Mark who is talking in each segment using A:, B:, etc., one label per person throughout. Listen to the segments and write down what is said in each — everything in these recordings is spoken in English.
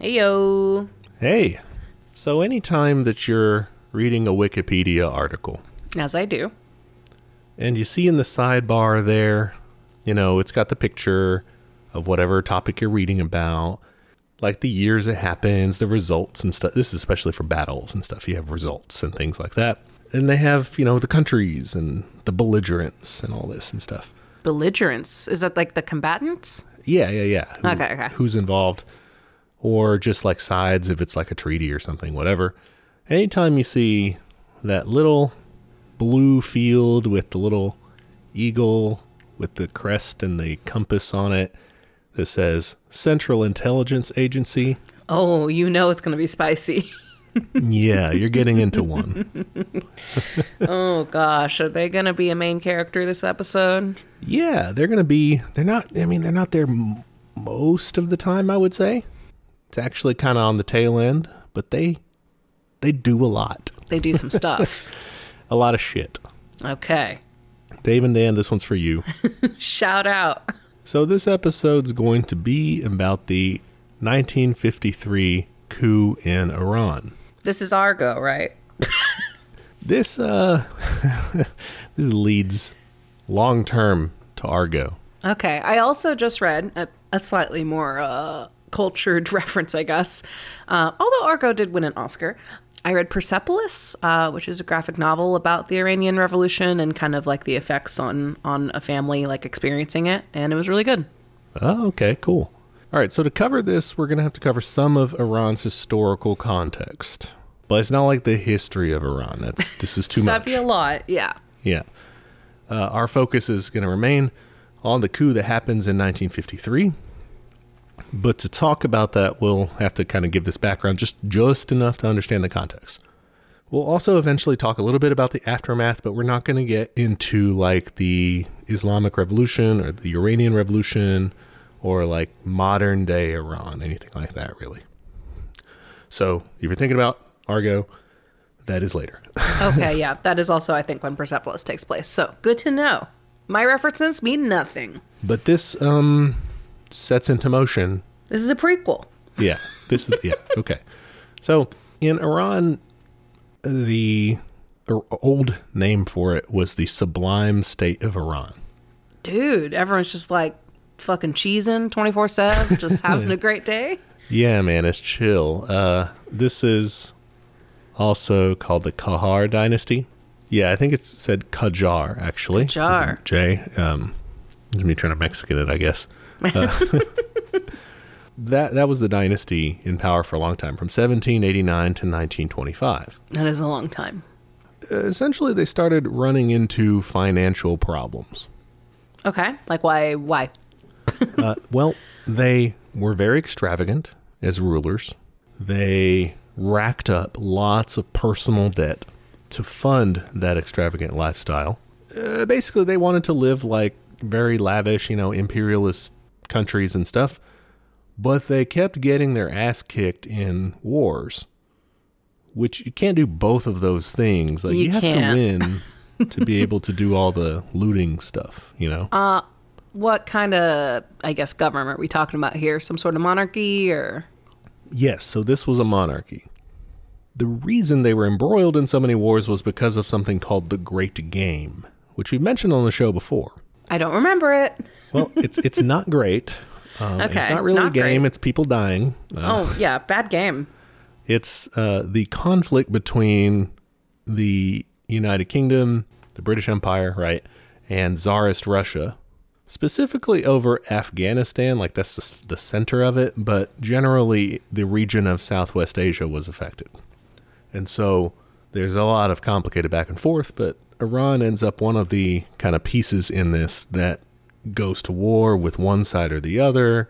A: Heyo.
B: Hey, so anytime that you're reading a Wikipedia article
A: As I do.
B: and you see in the sidebar there, you know, it's got the picture of whatever topic you're reading about, like the years it happens, the results and stuff. This is especially for battles and stuff. You have results and things like that. And they have, you know, the countries and the belligerents and all this and stuff.
A: Belligerents. Is that like the combatants?
B: Yeah, yeah, yeah. Who-
A: Okay, okay.
B: Who's involved, or just like sides if it's like a treaty or something, whatever. Anytime you see that little blue field with the little eagle with the crest and the compass on it that says Central Intelligence Agency,
A: Oh, you know it's going to be spicy.
B: yeah, you're getting into one.
A: oh, gosh. Are they going to be a main character this episode?
B: Yeah, they're going to be, they're not, I mean, they're not there m- most of the time, I would say. It's actually kind of on the tail end, but they, they do a lot.
A: They do some stuff.
B: A lot of shit.
A: Okay.
B: Dave and Dan, this one's for you.
A: Shout out.
B: so this episode's going to be about the 1953 coup in Iran.
A: This is Argo, right?
B: This uh this leads long term to Argo.
A: Okay. I also just read a, a slightly more uh, cultured reference, I guess. Uh, although Argo did win an Oscar. I read Persepolis, uh, which is a graphic novel about the Iranian Revolution and kind of like the effects on on a family like experiencing it, and it was really good.
B: Oh, okay, cool. All right, so to cover this, we're going to have to cover some of Iran's historical context. But it's not like the history of Iran. That's this is too much.
A: That'd be a lot, yeah.
B: Yeah. Uh, our focus is going to remain on the coup that happens in 1953. But to talk about that, we'll have to kind of give this background just just enough to understand the context. We'll also eventually talk a little bit about the aftermath, but we're not going to get into like the Islamic Revolution or the Iranian Revolution or like modern day Iran, anything like that, really. So if you're thinking about Argo, that is later.
A: Okay, yeah. That is also, I think, when Persepolis takes place. So good to know. My references mean nothing.
B: But this um sets into motion.
A: This is a prequel.
B: Yeah, this is yeah okay. So in Iran, the old name for it was the Sublime State of Iran.
A: Dude, everyone's just like fucking cheesing 24 7, just having a great day.
B: Yeah, man, it's chill. Uh, this is also called the Kahar Dynasty. Yeah, I think it's said Qajar actually.
A: Qajar.
B: J. Um, me trying to Mexican it, I guess. Uh, that that was the dynasty in power for a long time, from 1789 to 1925.
A: That is a long time.
B: essentially they started running into financial problems.
A: Okay. Like, why? Why?
B: Uh, well, they were very extravagant as rulers. They racked up lots of personal debt to fund that extravagant lifestyle. Uh, basically, they wanted to live like very lavish, you know, imperialist countries and stuff, but they kept getting their ass kicked in wars, which you can't do both of those things. Like,
A: You
B: you, have to win to be able to do all the looting stuff, you know?
A: Uh, what kind of, I guess, government are we talking about here? Some sort of monarchy or.
B: Yes, so this was a monarchy. The reason they were embroiled in so many wars was because of something called the Great Game, which we've mentioned on the show before.
A: I don't remember it.
B: Well, it's it's not great. Um, It's
A: Okay,
B: not really
A: not
B: a game.
A: great.
B: It's people dying. Uh,
A: Oh, yeah. Bad game.
B: It's uh, the conflict between the United Kingdom, the British Empire, right, and Tsarist Russia, specifically over Afghanistan. Like that's the, the center of it, but generally the region of Southwest Asia was affected. And so there's a lot of complicated back and forth, but Iran ends up one of the kind of pieces in this that goes to war with one side or the other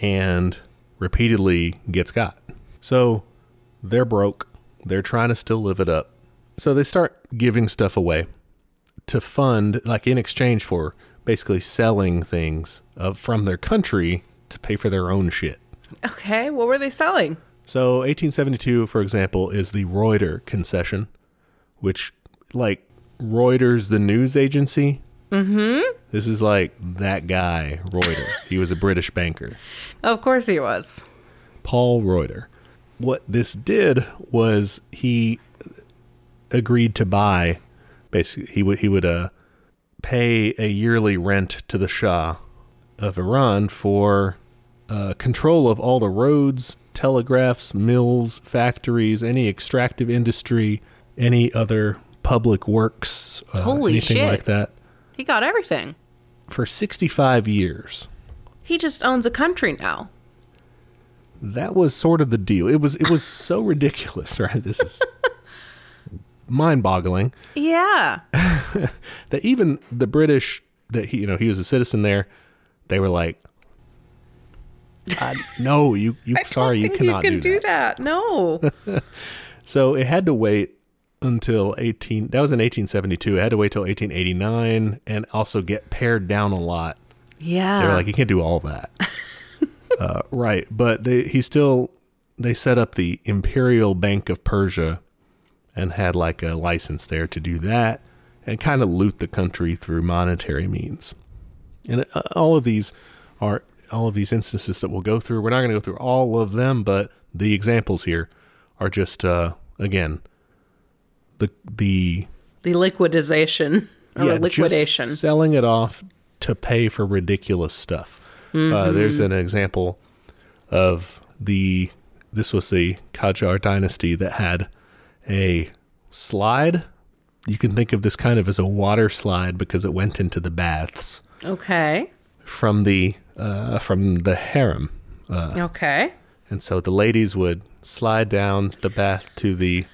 B: and repeatedly gets got. So they're broke. They're trying to still live it up. So they start giving stuff away to fund, like in exchange for basically selling things uh, from their country to pay for their own shit.
A: Okay. What were they selling?
B: So 1872, for example, is the Reuter concession, which, like, Reuters, the news agency. Mm-hmm. This is like that guy, Reuter. he was a British banker.
A: Of course he was.
B: Paul Reuter. What this did was he agreed to buy basically he would he would uh pay a yearly rent to the Shah of Iran for uh, control of all the roads, telegraphs, mills, factories, any extractive industry, any other public works, uh,
A: Holy
B: anything
A: shit.
B: like that,
A: He got everything.
B: for 65 years.
A: He just owns a country now.
B: That was sort of the deal. It was it was so ridiculous, right? This is mind-boggling
A: Yeah.
B: that even the British that he you know he was a citizen there, they were like, "No, you you sorry you cannot
A: you can
B: do,
A: do
B: that.
A: that. No.
B: So it had to wait until 18 that was in 1872. It had to wait till 1889 and also get pared down a lot.
A: yeah.
B: They were like, you can't do all that. uh, right. But they, he still, they set up the Imperial Bank of Persia and had like a license there to do that and kind of loot the country through monetary means. And uh, all of these are, all of these instances that we'll go through, we're not going to go through all of them, but the examples here are just, uh, again, the, the,
A: the liquidization or
B: yeah,
A: liquidation.
B: selling it off to pay for ridiculous stuff. Uh, there's an example of the this was the Qajar dynasty that had a slide. You can think of this kind of as a water slide because it went into the baths
A: okay.
B: from the uh, from the harem,
A: Okay.
B: and so the ladies would slide down the bath to the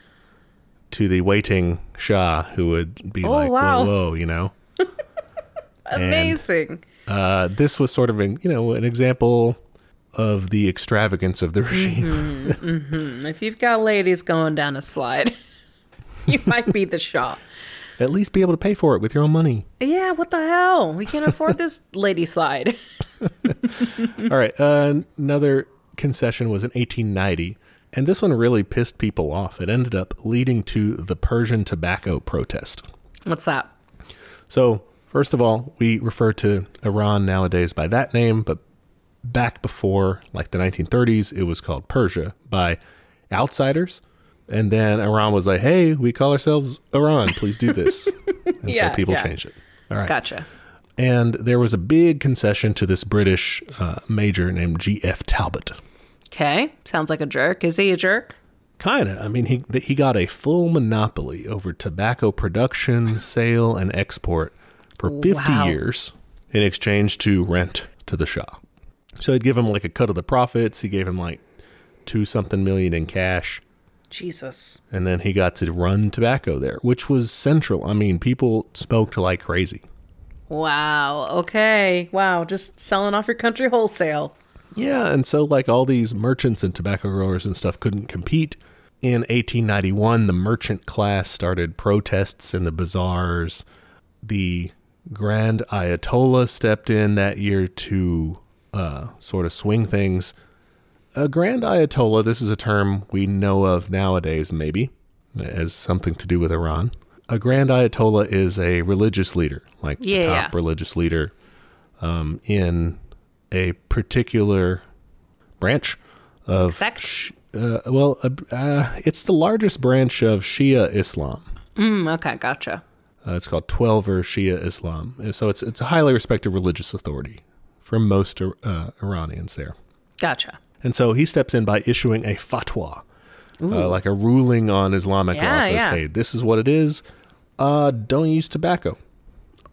B: to the waiting Shah, who would be
A: Oh,
B: like,
A: wow.
B: "Whoa, whoa," you know.
A: Amazing.
B: Uh, this was sort of an you know an example of the extravagance of the regime.
A: Mm-hmm. If you've got ladies going down a slide, you might be the Shah.
B: At least be able to pay for it with your own money.
A: Yeah, what the hell? We can't afford this lady slide.
B: All right, uh, another concession was in 1890, and this one really pissed people off. It ended up leading to the Persian tobacco protest.
A: What's that?
B: So, first of all, we refer to Iran nowadays by that name, but back before like the 1930s, it was called Persia by outsiders. And then Iran was like, hey, we call ourselves Iran. Please do this. and
A: Yeah,
B: so people
A: yeah.
B: changed it. All right.
A: Gotcha.
B: And there was a big concession to this British uh, major named G.F. Talbot.
A: Okay. Sounds like a jerk. Is he a jerk?
B: Kind of. I mean, he he got a full monopoly over tobacco production, sale, and export for 50
A: Wow.
B: years in exchange to rent to the Shah. So he'd give him like a cut of the profits. He gave him like two something million in cash.
A: Jesus.
B: And then he got to run tobacco there, which was central. I mean, people smoked like crazy.
A: Wow. Okay. Wow. Just selling off your country wholesale.
B: Yeah, and so like all these merchants and tobacco growers and stuff couldn't compete. In 1891, the merchant class started protests in the bazaars. The Grand Ayatollah stepped in that year to uh, sort of swing things. A Grand Ayatollah, this is a term we know of nowadays, maybe, as something to do with Iran. A Grand Ayatollah is a religious leader, like the
A: Yeah.
B: top religious leader um, in a particular branch of
A: Sect?
B: Sh- uh, well, uh, uh, it's the largest branch of Shia Islam.
A: Mm, okay. Gotcha.
B: Uh, it's called Twelver Shia Islam. So it's it's a highly respected religious authority for most uh, Iranians there.
A: Gotcha.
B: And so he steps in by issuing a fatwa, uh, like a ruling on Islamic law.
A: Yeah,
B: Says,
A: yeah.
B: hey, this is what it is. Uh, don't use tobacco.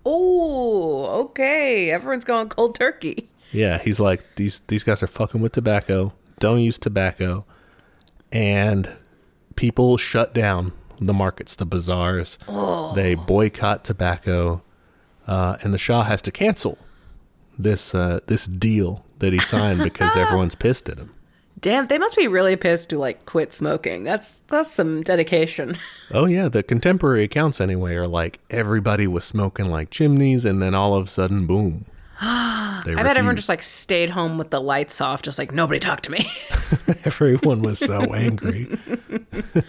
A: Oh, okay. Everyone's going cold turkey.
B: Yeah, he's like these these guys are fucking with tobacco. Don't use tobacco, and people shut down the markets, the bazaars. They boycott tobacco, uh, and the Shah has to cancel this uh, this deal that he signed because everyone's pissed at him.
A: Damn, they must be really pissed to like quit smoking. That's that's some dedication.
B: Oh yeah, the contemporary accounts anyway are like everybody was smoking like chimneys, and then all of a sudden, boom.
A: I bet everyone just like stayed home with the lights off, just like nobody talked to me.
B: Everyone was so angry.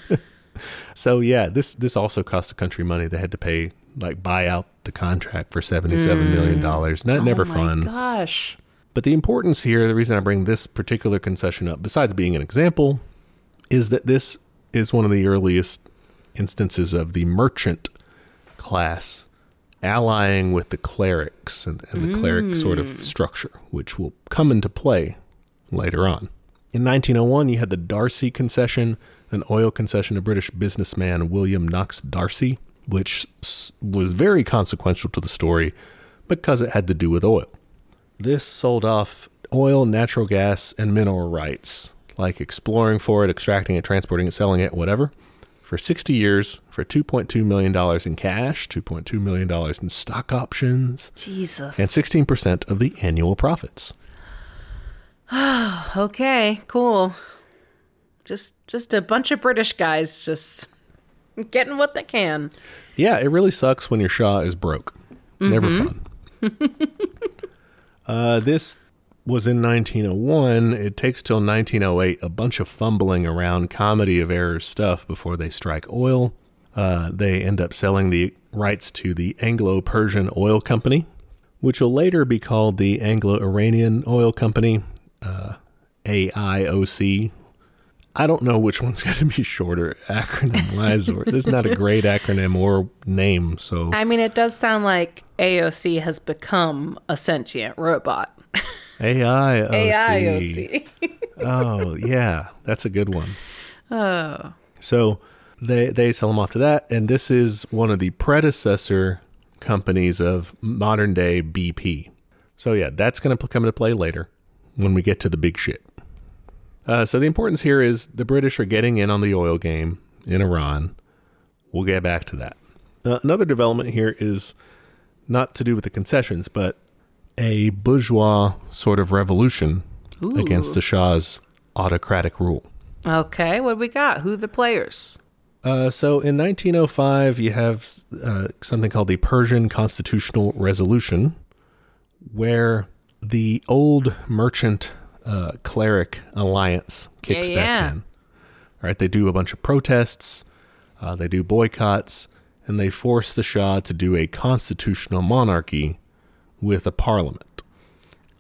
B: so yeah, this this also cost the country money. They had to pay like buy out the contract for seventy seven mm. million dollars. Not never
A: oh my
B: fun.
A: gosh.
B: But the importance here, the reason I bring this particular concession up, besides being an example, is that this is one of the earliest instances of the merchant class allying with the clerics and, and the cleric sort of mm. structure, which will come into play later on. In 1901, you had the D'Arcy concession, an oil concession to British businessman William Knox D'Arcy, which was very consequential to the story because it had to do with oil. This sold off oil, natural gas, and mineral rights, like exploring for it, extracting it, transporting it, selling it, whatever, for 60 years for $2.2 million in cash, $2.2 million in stock options,
A: Jesus.
B: and 16% of the annual profits.
A: okay, cool. Just just a bunch of British guys just getting what they can.
B: Yeah, it really sucks when your Shah is broke. Never fun. uh, this was in 1901. It takes till 1908, a bunch of fumbling around comedy of errors stuff before they strike oil. Uh, they end up selling the rights to the Anglo Persian Oil Company, which will later be called the Anglo Iranian Oil Company, uh, AIOC. I don't know which one's going to be shorter acronym wise, or this is not a great acronym or name. So
A: I mean, it does sound like AOC has become a sentient robot.
B: AIOC.
A: AIOC.
B: oh yeah, that's a good one. Oh. So they they sell them off to that, and this is one of the predecessor companies of modern day BP. So yeah, that's going to come into play later when we get to the big shit. Uh, so the importance here is the British are getting in on the oil game in Iran. We'll get back to that. Uh, another development here is not to do with the concessions, but a bourgeois sort of revolution against the Shah's autocratic rule.
A: okay, what do we got? Who the players?
B: Uh, so in 1905, you have uh, something called the Persian Constitutional Revolution, where the old merchant uh, cleric alliance kicks
A: Yeah,
B: back in. All right, they do a bunch of protests, uh, they do boycotts, and they force the Shah to do a constitutional monarchy with a parliament.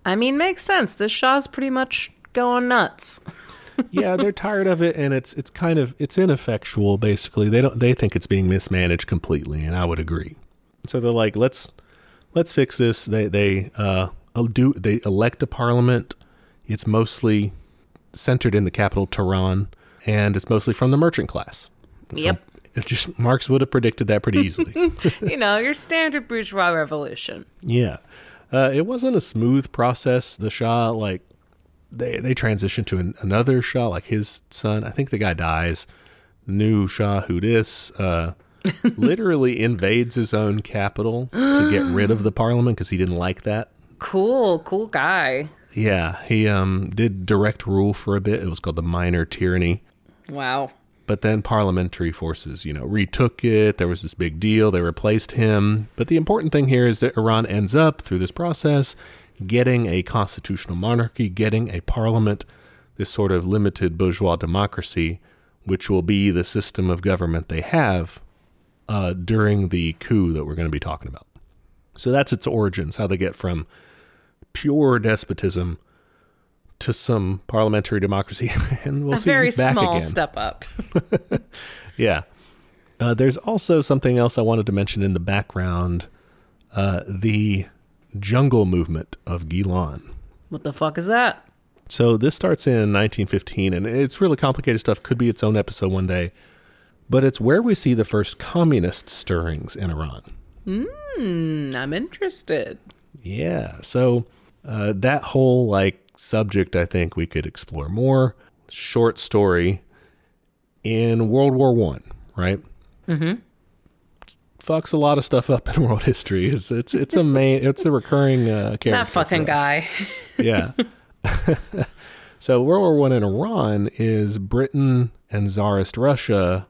A: I mean, makes sense. This Shah's pretty much going nuts.
B: yeah, they're tired of it, and it's it's kind of it's ineffectual. Basically, they don't they think it's being mismanaged completely, and I would agree. So they're like, let's let's fix this. They they uh do they elect a parliament. It's mostly centered in the capital Tehran, and it's mostly from the merchant class.
A: Yep.
B: Just Marx would have predicted that pretty easily.
A: you know, your standard bourgeois revolution.
B: Yeah. Uh, it wasn't a smooth process. The Shah, like, they, they transitioned to an, another Shah, like his son. I think the guy dies. New Shah Hudis uh, literally invades his own capital to get rid of the parliament because he didn't like that.
A: Cool, cool guy.
B: Yeah, he um, did direct rule for a bit. It was called the Minor Tyranny.
A: Wow.
B: But then parliamentary forces, you know, retook it. There was this big deal. They replaced him. But the important thing here is that Iran ends up, through this process, getting a constitutional monarchy, getting a parliament, this sort of limited bourgeois democracy, which will be the system of government they have uh, during the coup that we're going to be talking about. So that's its origins, how they get from pure despotism to some parliamentary democracy, and we'll
A: A
B: see
A: very
B: back
A: small
B: again.
A: step up.
B: Yeah. Uh, there's also something else I wanted to mention in the background uh, the jungle movement of Gilan.
A: What the fuck is that?
B: So this starts in 1915, and it's really complicated stuff. Could be its own episode one day. But it's where we see the first communist stirrings in Iran.
A: Hmm, I'm interested.
B: Yeah. So uh, that whole like subject, I think we could explore more. Short story in World War One, right? Mm-hmm. Fucks a lot of stuff up in world history. It's it's it's a main it's a recurring uh, character.
A: That fucking guy.
B: Yeah. so World War One in Iran is Britain and Tsarist Russia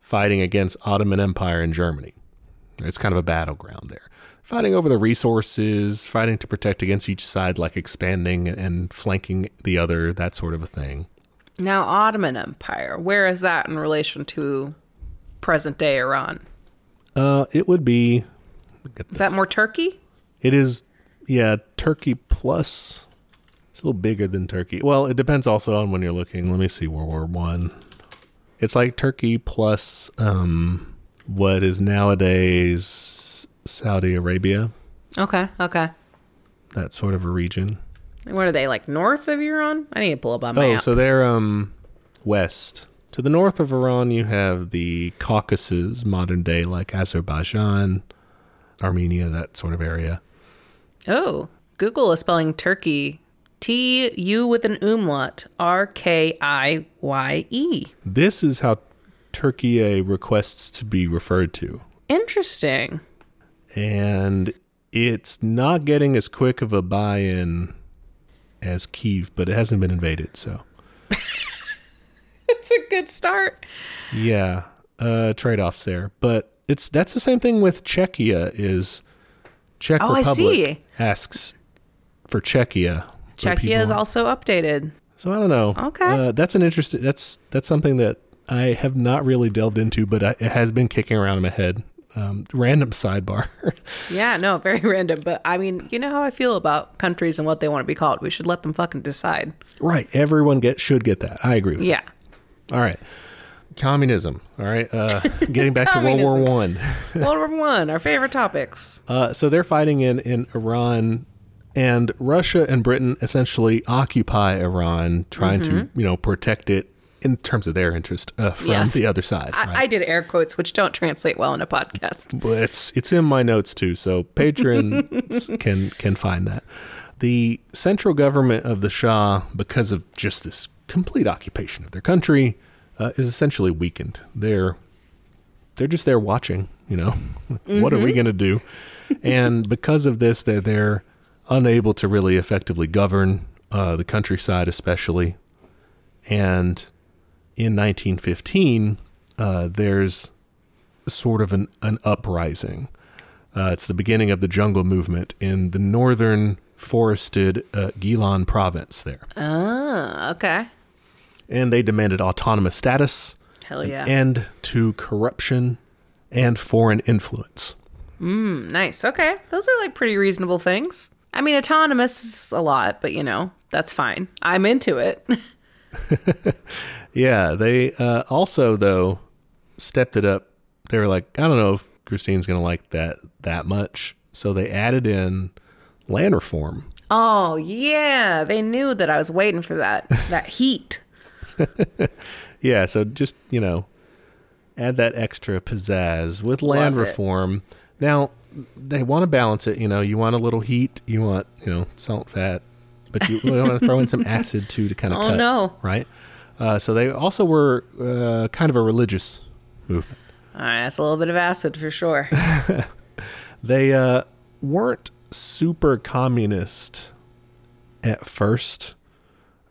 B: fighting against Ottoman Empire in Germany. It's kind of a battleground there. Fighting over the resources, fighting to protect against each side, like expanding and flanking the other, that sort of a thing.
A: Now, Ottoman Empire. Where is that in relation to present day Iran?
B: Uh, it would be,
A: Is that more Turkey?
B: it is yeah, Turkey plus. It's a little bigger than Turkey. Well, it depends also on when you're looking. Let me see World War One. It's like Turkey plus um, what is nowadays Saudi Arabia.
A: Okay, okay.
B: That sort of a region.
A: What are they like north of Iran? I need to pull up on my.
B: Oh,
A: map.
B: so they're um west. To the north of Iran, you have the Caucasus, modern day like Azerbaijan, Armenia, that sort of area.
A: oh, Google is spelling Turkey T U with an umlaut R K I Y E.
B: This is how Turkey requests to be referred to.
A: Interesting.
B: And it's not getting as quick of a buy in as Kiev, but it hasn't been invaded, so
A: It's a good start.
B: yeah, uh trade offs there. But it's that's the same thing with Czechia is Czech
A: Oh,
B: Republic asks for Czechia.
A: Czechia is also updated.
B: So I don't know.
A: Okay.
B: uh, that's an interesting. That's that's something that I have not really delved into, but I, it has been kicking around in my head. Um, random sidebar.
A: Yeah, no, very random. But I mean, you know how I feel about countries and what they want to be called. We should let them fucking decide.
B: right. Everyone get should get that. I agree. With you.
A: Yeah.
B: All right. Communism. All right. Uh, getting back to World War One.
A: World War One, our favorite topics.
B: Uh, so they're fighting in in Iran, and Russia and Britain essentially occupy Iran, trying to you know protect it in terms of their interest uh, from
A: Yes.
B: the other side.
A: I,
B: right?
A: I did air quotes, which don't translate well in a podcast.
B: Well, it's it's in my notes too, so patrons can can find that. The central government of the Shah, because of just this complete occupation of their country, uh, is essentially weakened. They're they're just there watching. You know, what are we going to do? And because of this, they're they're unable to really effectively govern uh, the countryside, especially. And in 1915, uh, there's sort of an, an uprising. Uh, it's the beginning of the jungle movement in the northern forested uh, Gilan province there.
A: Ah, okay.
B: And they demanded autonomous status,
A: Hell yeah.
B: end to corruption, and foreign influence.
A: Mm, nice. Okay. Those are like pretty reasonable things. I mean, autonomous is a lot, but you know, that's fine. I'm into it.
B: Yeah, they uh, also, though, stepped it up. They were like, I don't know if Christine's going to like that that much. So they added in land reform.
A: oh, yeah. They knew that I was waiting for that that heat.
B: Yeah, so just, you know, add that extra pizzazz with land
A: Love it.
B: reform. Now, they want to balance it. You know, you want a little heat, you want, you know, salt, fat, but you want to throw in some acid too to kind of
A: Oh,
B: cut.
A: no.
B: Right? Uh, so they also were uh, kind of a religious movement.
A: All right, that's a little bit of acid for sure.
B: They uh, weren't super communist at first,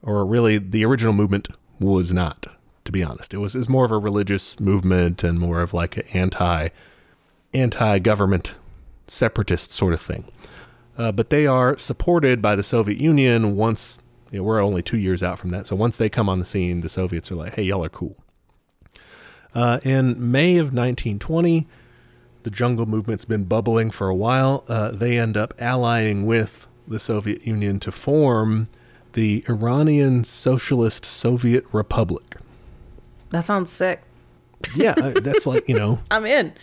B: or really the original movement was not. To be honest, it was, it was more of a religious movement and more of like an anti anti government separatist sort of thing. Uh, but they are supported by the Soviet Union once you know, we're only two years out from that. So once they come on the scene, the Soviets are like, hey, y'all are cool. Uh, in May of 1920, the jungle movement's been bubbling for a while. Uh, they end up allying with the Soviet Union to form the Iranian Socialist Soviet Republic.
A: that sounds sick.
B: Yeah, that's like, you know,
A: I'm in.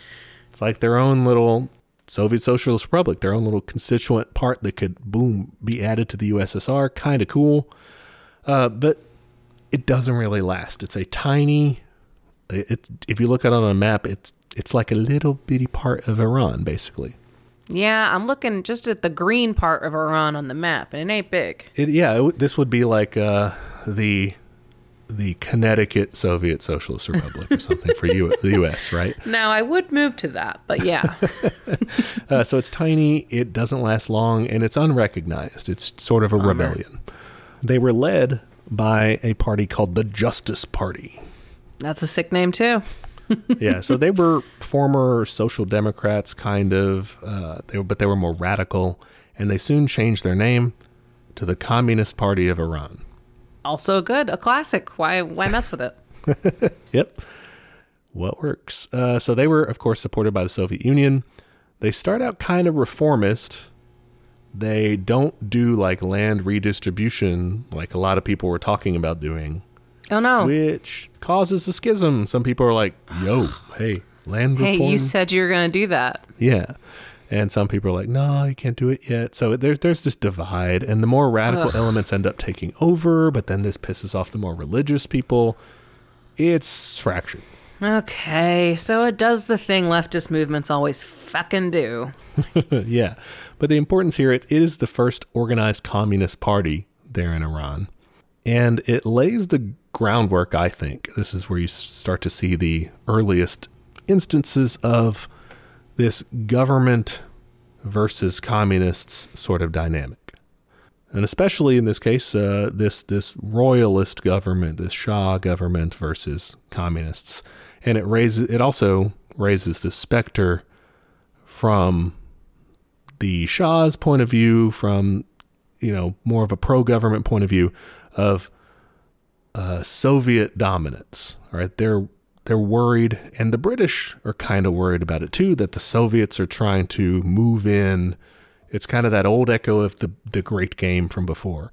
B: it's like their own little Soviet Socialist Republic, their own little constituent part that could, boom, be added to the USSR. Kind of cool. Uh, but it doesn't really last. It's a tiny, it, if you look at it on a map, it's it's like a little bitty part of Iran, basically.
A: Yeah, I'm looking just at the green part of Iran on the map, and it ain't big.
B: It, yeah, it, this would be like uh, the the Connecticut Soviet Socialist Republic or something for you, the U.S. Right?
A: Now, I would move to that, but yeah.
B: Uh, so it's tiny, it doesn't last long, and it's unrecognized. It's sort of a rebellion. They were led by a party called the Justice Party.
A: That's a sick name, too.
B: yeah, so they were former social democrats, kind of, uh, they were, but they were more radical, and they soon changed their name to the Communist Party of Iran.
A: Also good, a classic. Why why mess with it?
B: Yep. What works? Uh, so they were, of course, supported by the Soviet Union. They start out kind of reformist, They don't do like land redistribution like a lot of people were talking about doing,
A: Oh no.
B: which causes a schism. Some people are like, "Yo, hey, land reform."
A: hey, you said you were going to do that.
B: Yeah. And some people are like, no, you can't do it yet. So there's there's this divide, and the more radical
A: Ugh.
B: elements end up taking over, but then this pisses off the more religious people. It's fractured.
A: Okay, so it does the thing leftist movements always fucking do.
B: yeah. But the importance here, it is the first organized communist party there in Iran. And it lays the groundwork, I think. This is where you start to see the earliest instances of this government versus communists sort of dynamic. And especially in this case, uh, this this royalist government, this Shah government versus communists, and it raises it also raises the specter from the Shah's point of view, from you know more of a pro-government point of view of uh, Soviet dominance. Right? They're they're worried, and the British are kind of worried about it too. That the Soviets are trying to move in. It's kind of that old echo of the the Great Game from before,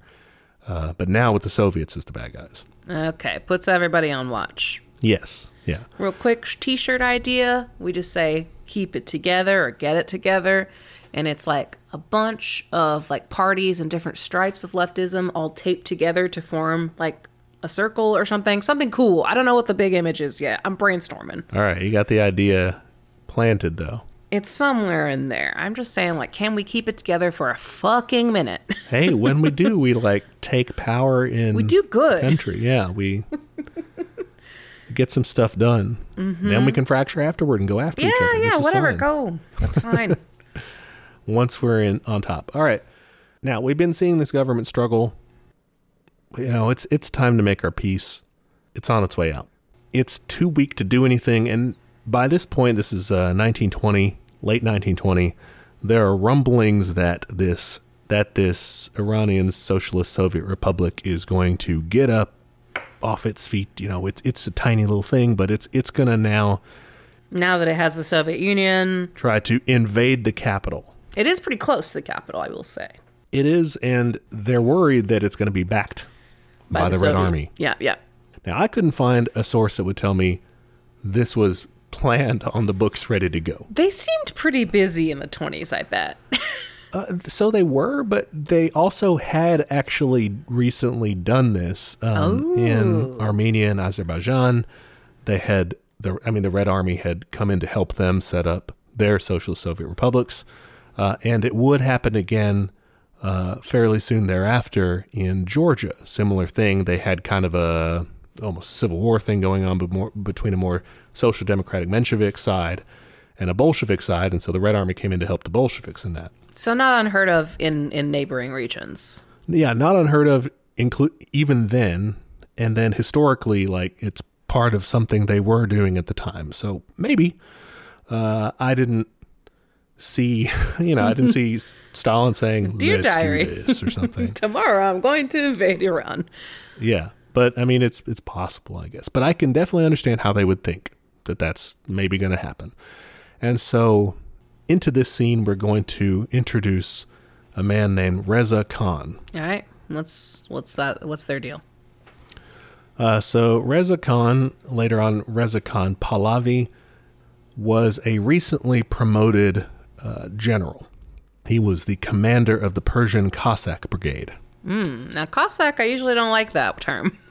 B: uh, but now with the Soviets as the bad guys.
A: Okay, puts everybody on watch.
B: Yes. Yeah.
A: Real quick t shirt idea. We just say keep it together or get it together. And it's like a bunch of like parties and different stripes of leftism all taped together to form like a circle or something. Something cool. I don't know what the big image is yet. I'm brainstorming.
B: All right. You got the idea planted though.
A: It's somewhere in there. I'm just saying, like, can we keep it together for a fucking minute?
B: hey, when we do, we like take power in
A: we do good.
B: country. Yeah, we get some stuff done. Then we can fracture afterward and go after each
A: Mm-hmm. Yeah, yeah, whatever.
B: fine.
A: Go. That's fine.
B: Once we're in on top. All right. Now we've been seeing this government struggle. You know, it's it's time to make our peace. It's on its way out. It's too weak to do anything, and by this point, this is uh, 1920, late 1920. There are rumblings that this that this Iranian Socialist Soviet Republic is going to get up off its feet. You know, it's it's a tiny little thing, but it's it's gonna now
A: now that it has the Soviet Union,
B: try to invade the capital.
A: it is pretty close to the capital, I will say.
B: It is, and they're worried that it's going to be backed by, the, Red
A: Soviet-
B: Army.
A: Yeah, yeah.
B: Now, I couldn't find a source that would tell me this was planned on the books, ready to go.
A: They seemed pretty busy in the 20s, I bet.
B: Uh, so they were, but they also had actually recently done this um, in Armenia and Azerbaijan. They had the, I mean, the Red Army had come in to help them set up their socialist Soviet republics, uh, and it would happen again uh, fairly soon thereafter in Georgia. Similar thing. They had kind of a almost civil war thing going on, but more between a more social democratic Menshevik side and a Bolshevik side, and so the Red Army came in to help the Bolsheviks in that.
A: so not unheard of in, in neighboring regions.
B: Yeah, not unheard of, include even then, and then historically, like it's part of something they were doing at the time. So maybe uh, I didn't see, you know, I didn't see Stalin saying
A: Dear
B: "Let's
A: diary."
B: do this" or something.
A: Tomorrow I'm going to invade Iran.
B: yeah, but I mean, it's it's possible, I guess. But I can definitely understand how they would think that that's maybe going to happen. And so, into this scene, we're going to introduce a man named Reza Khan.
A: All right. What's what's that? What's their deal?
B: Uh, so Reza Khan, later on Reza Khan Pahlavi, was a recently promoted uh, general. He was the commander of the Persian Cossack Brigade.
A: Now Cossack, I usually don't like that term.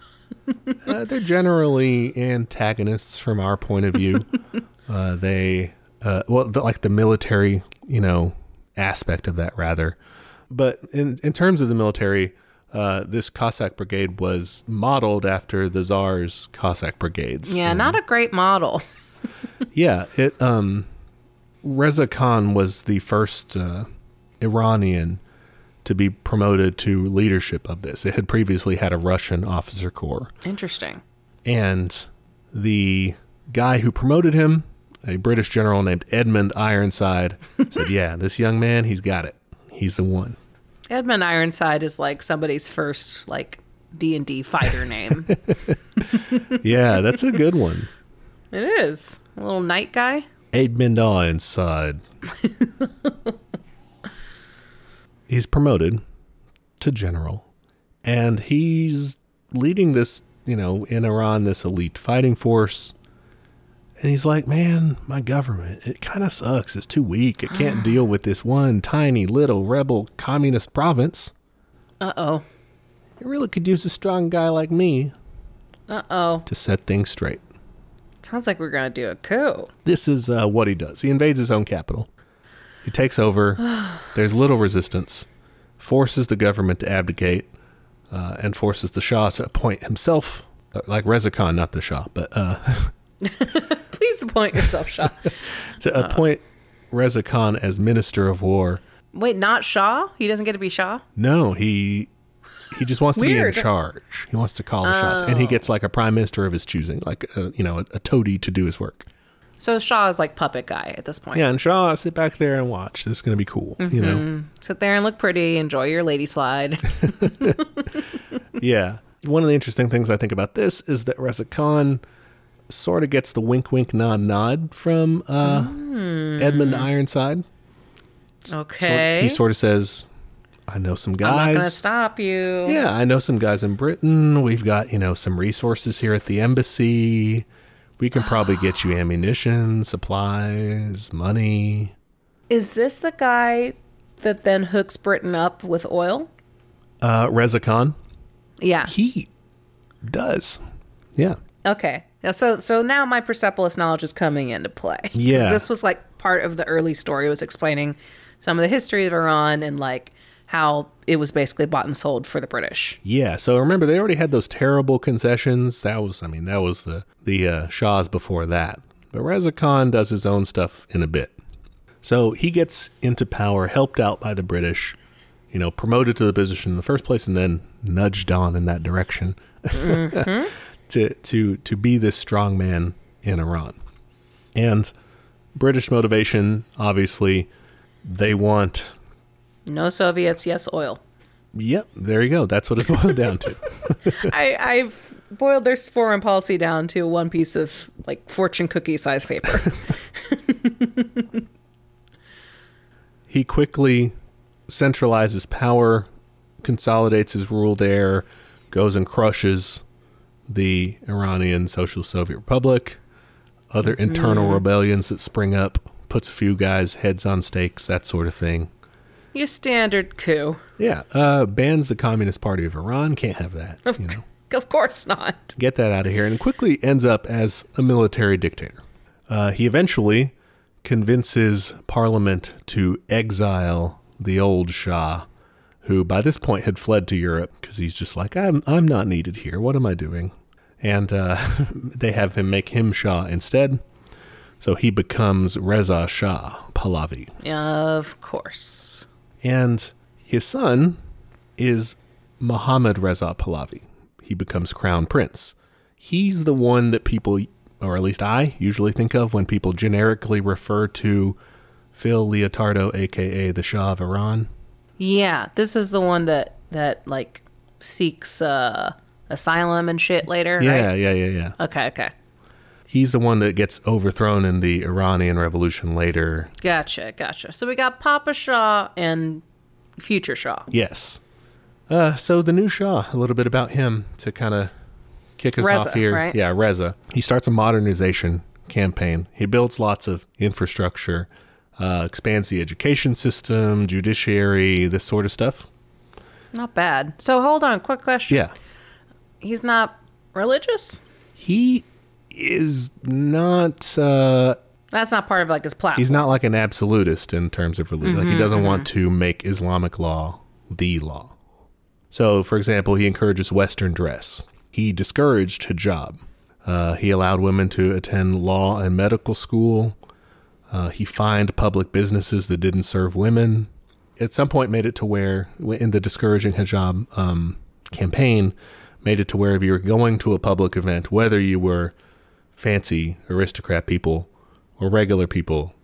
B: Uh, they're generally antagonists from our point of view. uh, they, uh, well, the, like the military, you know, aspect of that rather. But in in terms of the military, uh, this Cossack brigade was modeled after the Tsar's Cossack brigades.
A: Yeah, not a great model.
B: Yeah, it um Reza Khan was the first uh, Iranian to be promoted to leadership of this. It had previously had a Russian officer corps.
A: Interesting.
B: And the guy who promoted him, a British general named Edmund Ironside, said, "Yeah, this young man, he's got it. He's the one."
A: Edmund Ironside is like somebody's first like D and D fighter name.
B: Yeah, that's a good one.
A: it is a little knight guy.
B: Edmund Ironside. he's promoted to general, and he's leading this, you know, in Iran, this elite fighting force. And he's like, man, my government, it kind of sucks. It's too weak. It can't deal with this one tiny little rebel communist province.
A: Uh oh.
B: It really could use a strong guy like me
A: Uh oh.
B: to set things straight.
A: Sounds like we're gonna do a coup.
B: This is uh, what he does. He invades his own capital. He takes over. There's little resistance. Forces the government to abdicate, uh, and forces the Shah to appoint himself, uh, like Reza Khan, not the Shah, but uh,
A: Please appoint yourself Shah.
B: to appoint Reza Khan as Minister of War.
A: Wait, not Shah? He doesn't get to be Shah?
B: No, he he just wants to be in charge. He wants to call the shots, and he gets like a prime minister of his choosing, like uh, you know, a, a toady to do his work.
A: So Shah is like puppet guy at this point.
B: Yeah, and Shah, sit back there and watch. This is going to be cool. You know,
A: Sit there and look pretty, enjoy your lady slide.
B: yeah. One of the interesting things I think about this is that Reza Khan sort of gets the wink, wink, nod, nod from uh, Edmund Ironside.
A: Okay.
B: he sort of says, "I know some guys.
A: I'm not gonna stop you.
B: Yeah, I know some guys in Britain. We've got you know some resources here at the embassy. We can probably get you ammunition, supplies, money."
A: Is this the guy that then hooks Britain up with oil?
B: Uh, Reza Khan,
A: Yeah.
B: he does. Yeah.
A: Okay. Now, So so now my Persepolis knowledge is coming into play.
B: Yeah.
A: This was like part of the early story was explaining some of the history of Iran and like how it was basically bought and sold for the British.
B: Yeah, so remember they already had those terrible concessions. That was, I mean, that was the the uh, Shahs before that. But Reza Khan does his own stuff in a bit. So he gets into power, helped out by the British, you know, promoted to the position in the first place, and then nudged on in that direction to to to be this strong man in Iran. And British motivation, obviously, they want
A: No Soviets, yes oil.
B: Yep, there you go. That's what it's boiled down to.
A: I, I've boiled their foreign policy down to one piece of like fortune cookie size paper.
B: he quickly centralizes power, consolidates his rule there, goes and crushes the Iranian Social Soviet Republic, other internal mm-hmm. rebellions that spring up, puts a few guys' heads on stakes, that sort of thing.
A: Your standard coup.
B: Yeah, uh, bans the Communist Party of Iran. Can't have that.
A: Of,
B: You know,
A: of course not.
B: get that out of here, and quickly ends up as a military dictator. Uh, he eventually convinces Parliament to exile the old Shah, who by this point had fled to Europe because he's just like, I'm I'm not needed here. What am I doing? And uh, they have him make him Shah instead. So he becomes Reza Shah Pahlavi.
A: Of course.
B: And his son is Muhammad Reza Pahlavi. He becomes crown prince. He's the one that people, or at least I, usually think of when people generically refer to Phil Leotardo, aka the Shah of Iran.
A: Yeah, this is the one that that like seeks uh asylum and shit later,
B: Yeah,
A: right?
B: yeah, yeah, yeah.
A: Okay, okay.
B: He's the one that gets overthrown in the Iranian Revolution later.
A: Gotcha, gotcha. So we got Papa Shah and future Shah.
B: Yes. Uh, so the new Shah, a little bit about him to kind of kick us
A: Reza,
B: off here.
A: right?
B: Yeah, Reza. He starts a modernization campaign. He builds lots of infrastructure, uh, expands the education system, judiciary, this sort of stuff.
A: Not bad. So hold on, quick question.
B: Yeah.
A: He's not religious?
B: He is not. Uh,
A: That's not part of like his platform.
B: he's not like an absolutist in terms of religion. like he doesn't want to make Islamic law the law. So, for example, he encourages Western dress. He discouraged hijab. Uh, he allowed women to attend law and medical school. Uh, he fined public businesses that didn't serve women. At some point, made it to where, in the discouraging hijab um, campaign, made it to where if you were going to a public event, whether you were fancy aristocrat people or regular people,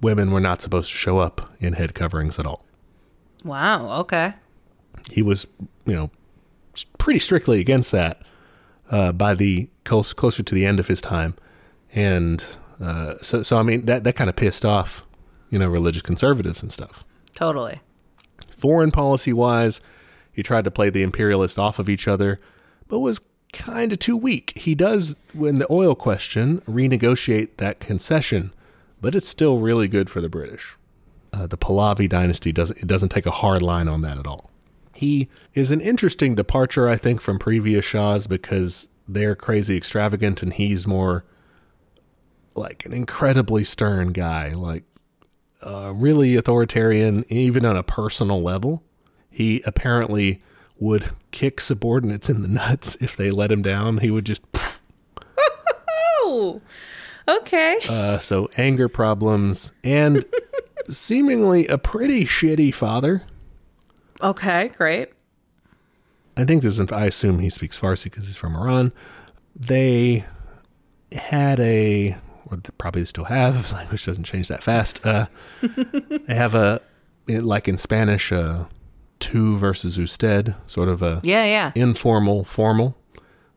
B: women were not supposed to show up in head coverings at all.
A: Wow, okay.
B: He was, you know, pretty strictly against that uh, by the close, closer to the end of his time, and uh, so so I mean that that kind of pissed off, you know, religious conservatives and stuff.
A: Totally.
B: Foreign policy wise, he tried to play the imperialists off of each other, but was kind of too weak. He does, in the oil question, renegotiate that concession, but it's still really good for the British. Uh, the Pahlavi dynasty doesn't it doesn't take a hard line on that at all. He is an interesting departure, I think, from previous Shahs because they're crazy extravagant and he's more like an incredibly stern guy, like uh, really authoritarian, even on a personal level. He apparently would kick subordinates in the nuts if they let him down. He would just.
A: Oh, okay.
B: Uh, so anger problems and seemingly a pretty shitty father.
A: Okay, great.
B: I think this is. I assume he speaks Farsi because he's from Iran. They had a, or they probably still have. Language doesn't change that fast. Uh, they have a, like in Spanish, uh, tu versus usted, sort of a
A: Yeah, yeah.
B: informal, formal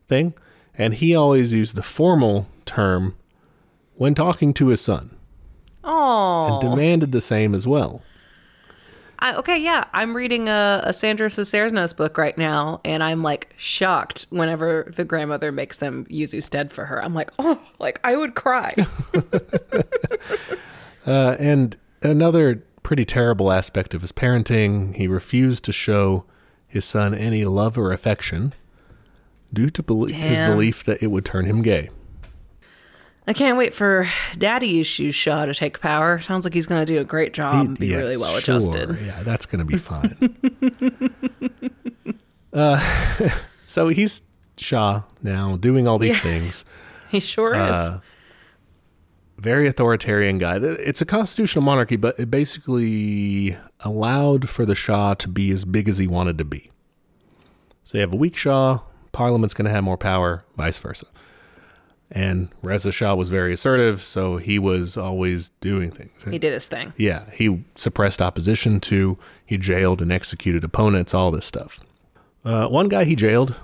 B: thing. And he always used the formal term when talking to his son
A: Oh.
B: and demanded the same as well.
A: I, okay, yeah. I'm reading a, a Sandra Cisneros book right now, and I'm like shocked whenever the grandmother makes them use usted for her. I'm like, oh, like I would cry.
B: Uh, and another pretty terrible aspect of his parenting, he refused to show his son any love or affection due to his belief that it would turn him gay.
A: I can't wait for Daddy Issues Shah to take power. Sounds like he's going to do a great job and be
B: Yeah,
A: really well
B: sure.
A: adjusted.
B: Yeah, that's going to be fine. uh, so he's Shah now, doing all these
A: Yeah.
B: things.
A: He sure is.
B: Very authoritarian guy. It's a constitutional monarchy, but it basically allowed for the Shah to be as big as he wanted to be. So you have a weak Shah, Parliament's going to have more power, vice versa. And Reza Shah was very assertive, so he was always doing things.
A: he did his thing.
B: Yeah, he suppressed opposition to, he jailed and executed opponents, all this stuff. Uh, one guy he jailed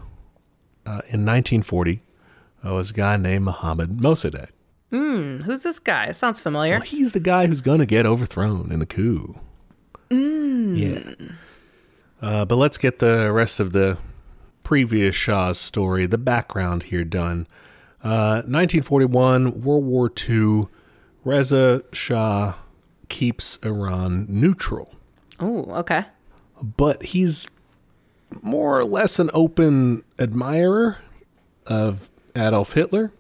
B: uh, in 1940 uh, was a guy named Mohammed Mossadegh.
A: Who's this guy? Sounds familiar.
B: Well, he's the guy who's going to get overthrown in the coup. Yeah. Uh, but let's get the rest of the previous Shah's story, the background here done. Uh, 1941, World War II, Reza Shah keeps Iran neutral,
A: Oh, okay.
B: but he's more or less an open admirer of Adolf Hitler.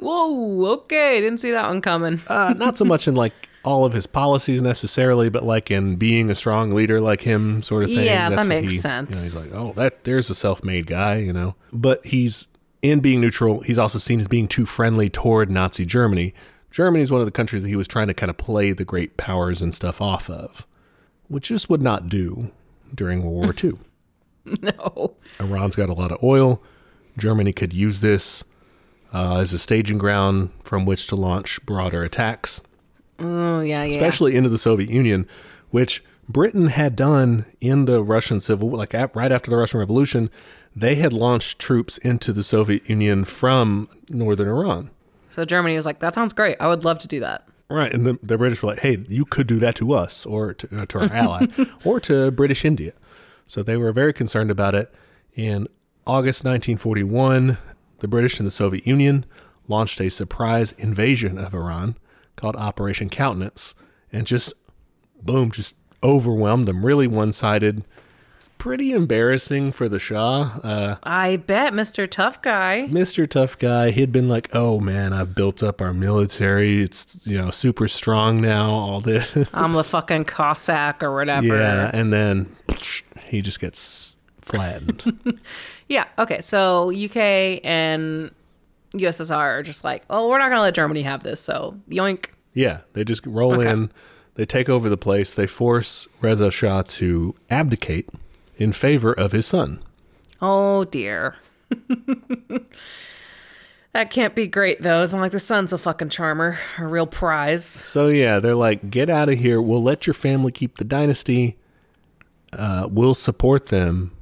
A: Whoa, okay. Didn't see that one coming.
B: Uh, not so much in like all of his policies necessarily, but like in being a strong leader like him, sort of thing.
A: Yeah, that makes
B: he- you know,
A: sense.
B: he's like, oh, that there's a self-made guy, you know. But he's in being neutral. He's also seen as being too friendly toward Nazi Germany. Germany is one of the countries that he was trying to kind of play the great powers and stuff off of, which just would not do during World War II.
A: no.
B: Iran's got a lot of oil. Germany could use this uh, as a staging ground from which to launch broader attacks
A: Oh, yeah, yeah.
B: especially into the Soviet Union, which Britain had done in the Russian Civil, War like at, right after the Russian Revolution, they had launched troops into the Soviet Union from northern Iran.
A: So Germany was like, that sounds great. I would love to do that.
B: Right, and the, the British were like, "Hey, you could do that to us, or to, uh, to our ally, or to British India." So they were very concerned about it. In August 1941, the British and the Soviet Union launched a surprise invasion of Iran called Operation Countenance, and just boom, just overwhelmed them. Really one-sided. It's pretty embarrassing for the Shah. Uh,
A: I bet Mr. Tough Guy.
B: Mr. Tough Guy, he'd been like, "Oh man, I've built up our military. It's you know super strong now. All this."
A: I'm the fucking Cossack or whatever.
B: yeah, and then he just gets flattened.
A: Yeah, Okay. So UK and USSR are just like, oh, we're not going to let Germany have this. So yoink.
B: yeah, they just roll
A: Okay.
B: in, they take over the place, they force Reza Shah to abdicate in favor of his son.
A: Oh, dear. that can't be great, though. It's not like the son's a fucking charmer, a real prize.
B: So yeah, they're like, "Get out of here. We'll let your family keep the dynasty. Uh, we'll support them."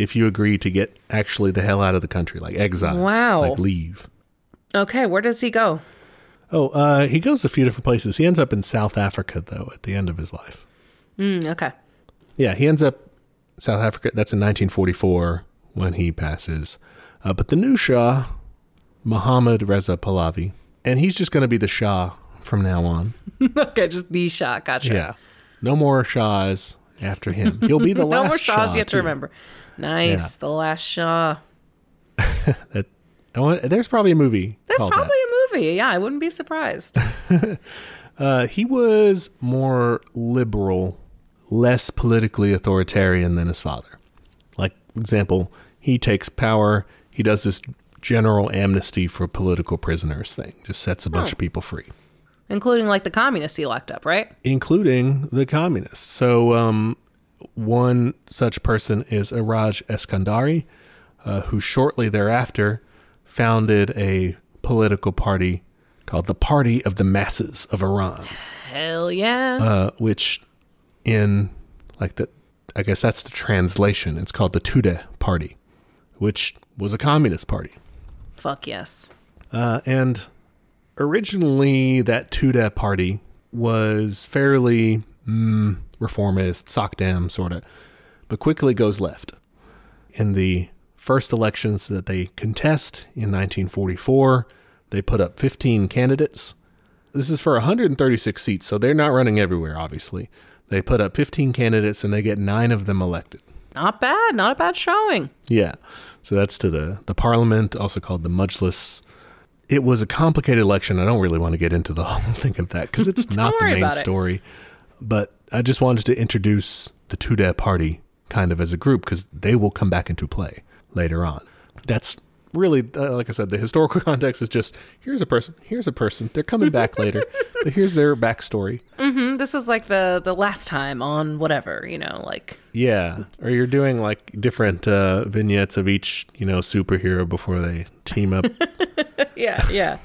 B: If you agree to get actually the hell out of the country, like exile,
A: Wow.
B: like leave.
A: Okay, where does he go?
B: Oh, uh, he goes a few different places. He ends up in South Africa, though, at the end of his life.
A: Mm, okay.
B: Yeah, he ends up South Africa. That's in 1944 when he passes. Uh, but the new Shah, Muhammad Reza Pahlavi, and he's just going to be the Shah from now on.
A: okay, just the Shah. Gotcha.
B: Yeah, no more Shahs after him. He'll be the last.
A: no more Shahs
B: Shah,
A: you have to remember. Nice. The last Shah.
B: That, want, there's probably a movie.
A: That's
B: called
A: probably a movie. Yeah, I wouldn't be surprised.
B: Uh, he was more liberal, less politically authoritarian than his father. Like, example, he takes power. He does this general amnesty for political prisoners thing. Just sets a bunch of people free.
A: Including like the communists he locked up, right?
B: including the communists. So, um, one such person is Iraj Eskandari, uh, who shortly thereafter founded a political party called the Party of the Masses of Iran,
A: Hell yeah.
B: uh, which, in like the, I guess that's the translation. It's called the Tudeh Party, which was a communist party.
A: Fuck yes.
B: Uh, and originally, that Tudeh party was fairly mm, reformist, Socdem sort of, but quickly goes left. In the first elections that they contest in 1944, they put up 15 candidates. This is for 136 seats, so they're not running everywhere, obviously. They put up 15 candidates and they get nine of them elected.
A: Not bad. Not a bad showing.
B: Yeah. So that's to the, the parliament, also called the Majlis. It was a complicated election. I don't really want to get into the whole thing of that because it's not the main story. But I just wanted to introduce the Tudeh party kind of as a group because they will come back into play later on. That's really, uh, like I said, the historical context is just here's a person, here's a person. They're coming back later, but here's their backstory.
A: Mm, This is like the the last time on whatever, you know, like
B: Yeah, or you're doing like different uh, vignettes of each, you know, superhero before they team up.
A: yeah, yeah.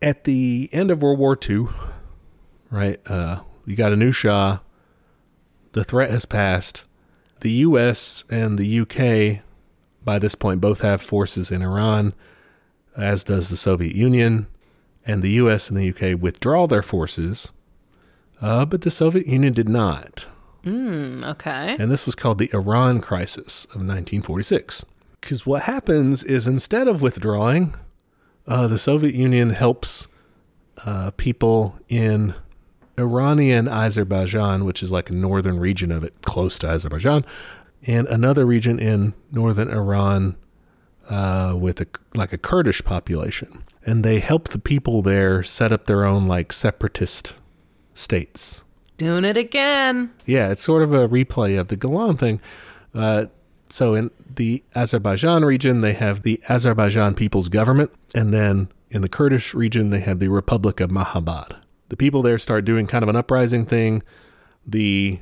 B: At the end of World War II, right? Uh, you got a new Shah. The threat has passed. The U.S. and the U.K. by this point both have forces in Iran, as does the Soviet Union. And the U.S. and the U.K. withdraw their forces, uh, but the Soviet Union did not.
A: Mm, okay.
B: And this was called the Iran Crisis of 1946. Because what happens is instead of withdrawing, uh, the Soviet Union helps uh, people in Iranian Azerbaijan, which is like a northern region of it, close to Azerbaijan, and another region in northern Iran uh, with a, like a Kurdish population. And they help the people there set up their own like separatist states.
A: Doing it again.
B: Yeah, it's sort of a replay of the Gilan thing. Uh, so in the Azerbaijan region, they have the Azerbaijan People's Government, and then in the Kurdish region, they have the Republic of Mahabad. The people there start doing kind of an uprising thing. The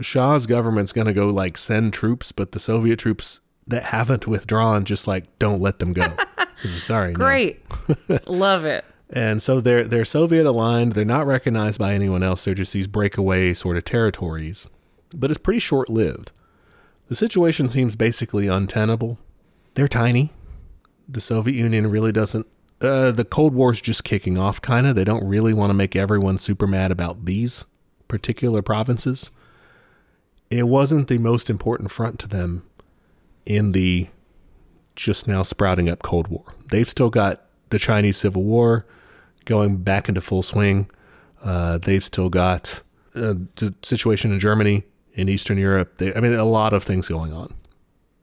B: Shah's government's going to go like send troops, but the Soviet troops that haven't withdrawn just like don't let them go. Sorry.
A: Great. Love it.
B: And so they're they're Soviet aligned. They're not recognized by anyone else. They're just these breakaway sort of territories. But it's pretty short lived. The situation seems basically untenable. They're tiny. The Soviet Union really doesn't. Uh, the Cold War's just kicking off, kind of. They don't really want to make everyone super mad about these particular provinces. It wasn't the most important front to them in the just now sprouting up Cold War. They've still got the Chinese Civil War going back into full swing. Uh, they've still got uh, the situation in Germany, in Eastern Europe. They, I mean, a lot of things going on.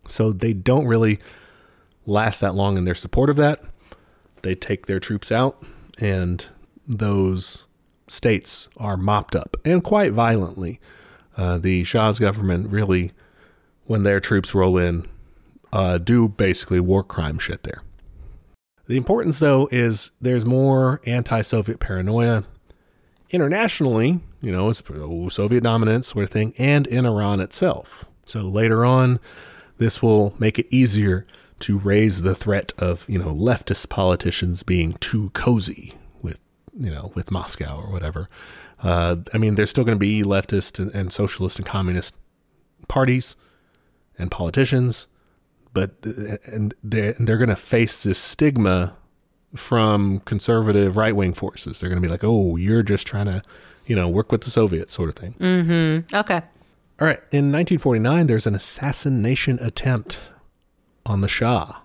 B: So they don't really last that long in their support of that. They take their troops out, and those states are mopped up, and quite violently. Uh, the Shah's government really, when their troops roll in, uh, do basically war crime shit there. The importance, though, is there's more anti Soviet paranoia internationally, you know, it's Soviet dominance sort of thing, and in Iran itself. So later on, this will make it easier to raise the threat of, you know, leftist politicians being too cozy with, you know, with Moscow or whatever. Uh, I mean, there's still going to be leftist and, and socialist and communist parties and politicians, but uh, and they're, they're going to face this stigma from conservative right wing forces. They're going to be like, "Oh, you're just trying to, you know, work with the Soviets," sort of thing.
A: Mm, Okay.
B: All right. In 1949, there's an assassination attempt on the Shah.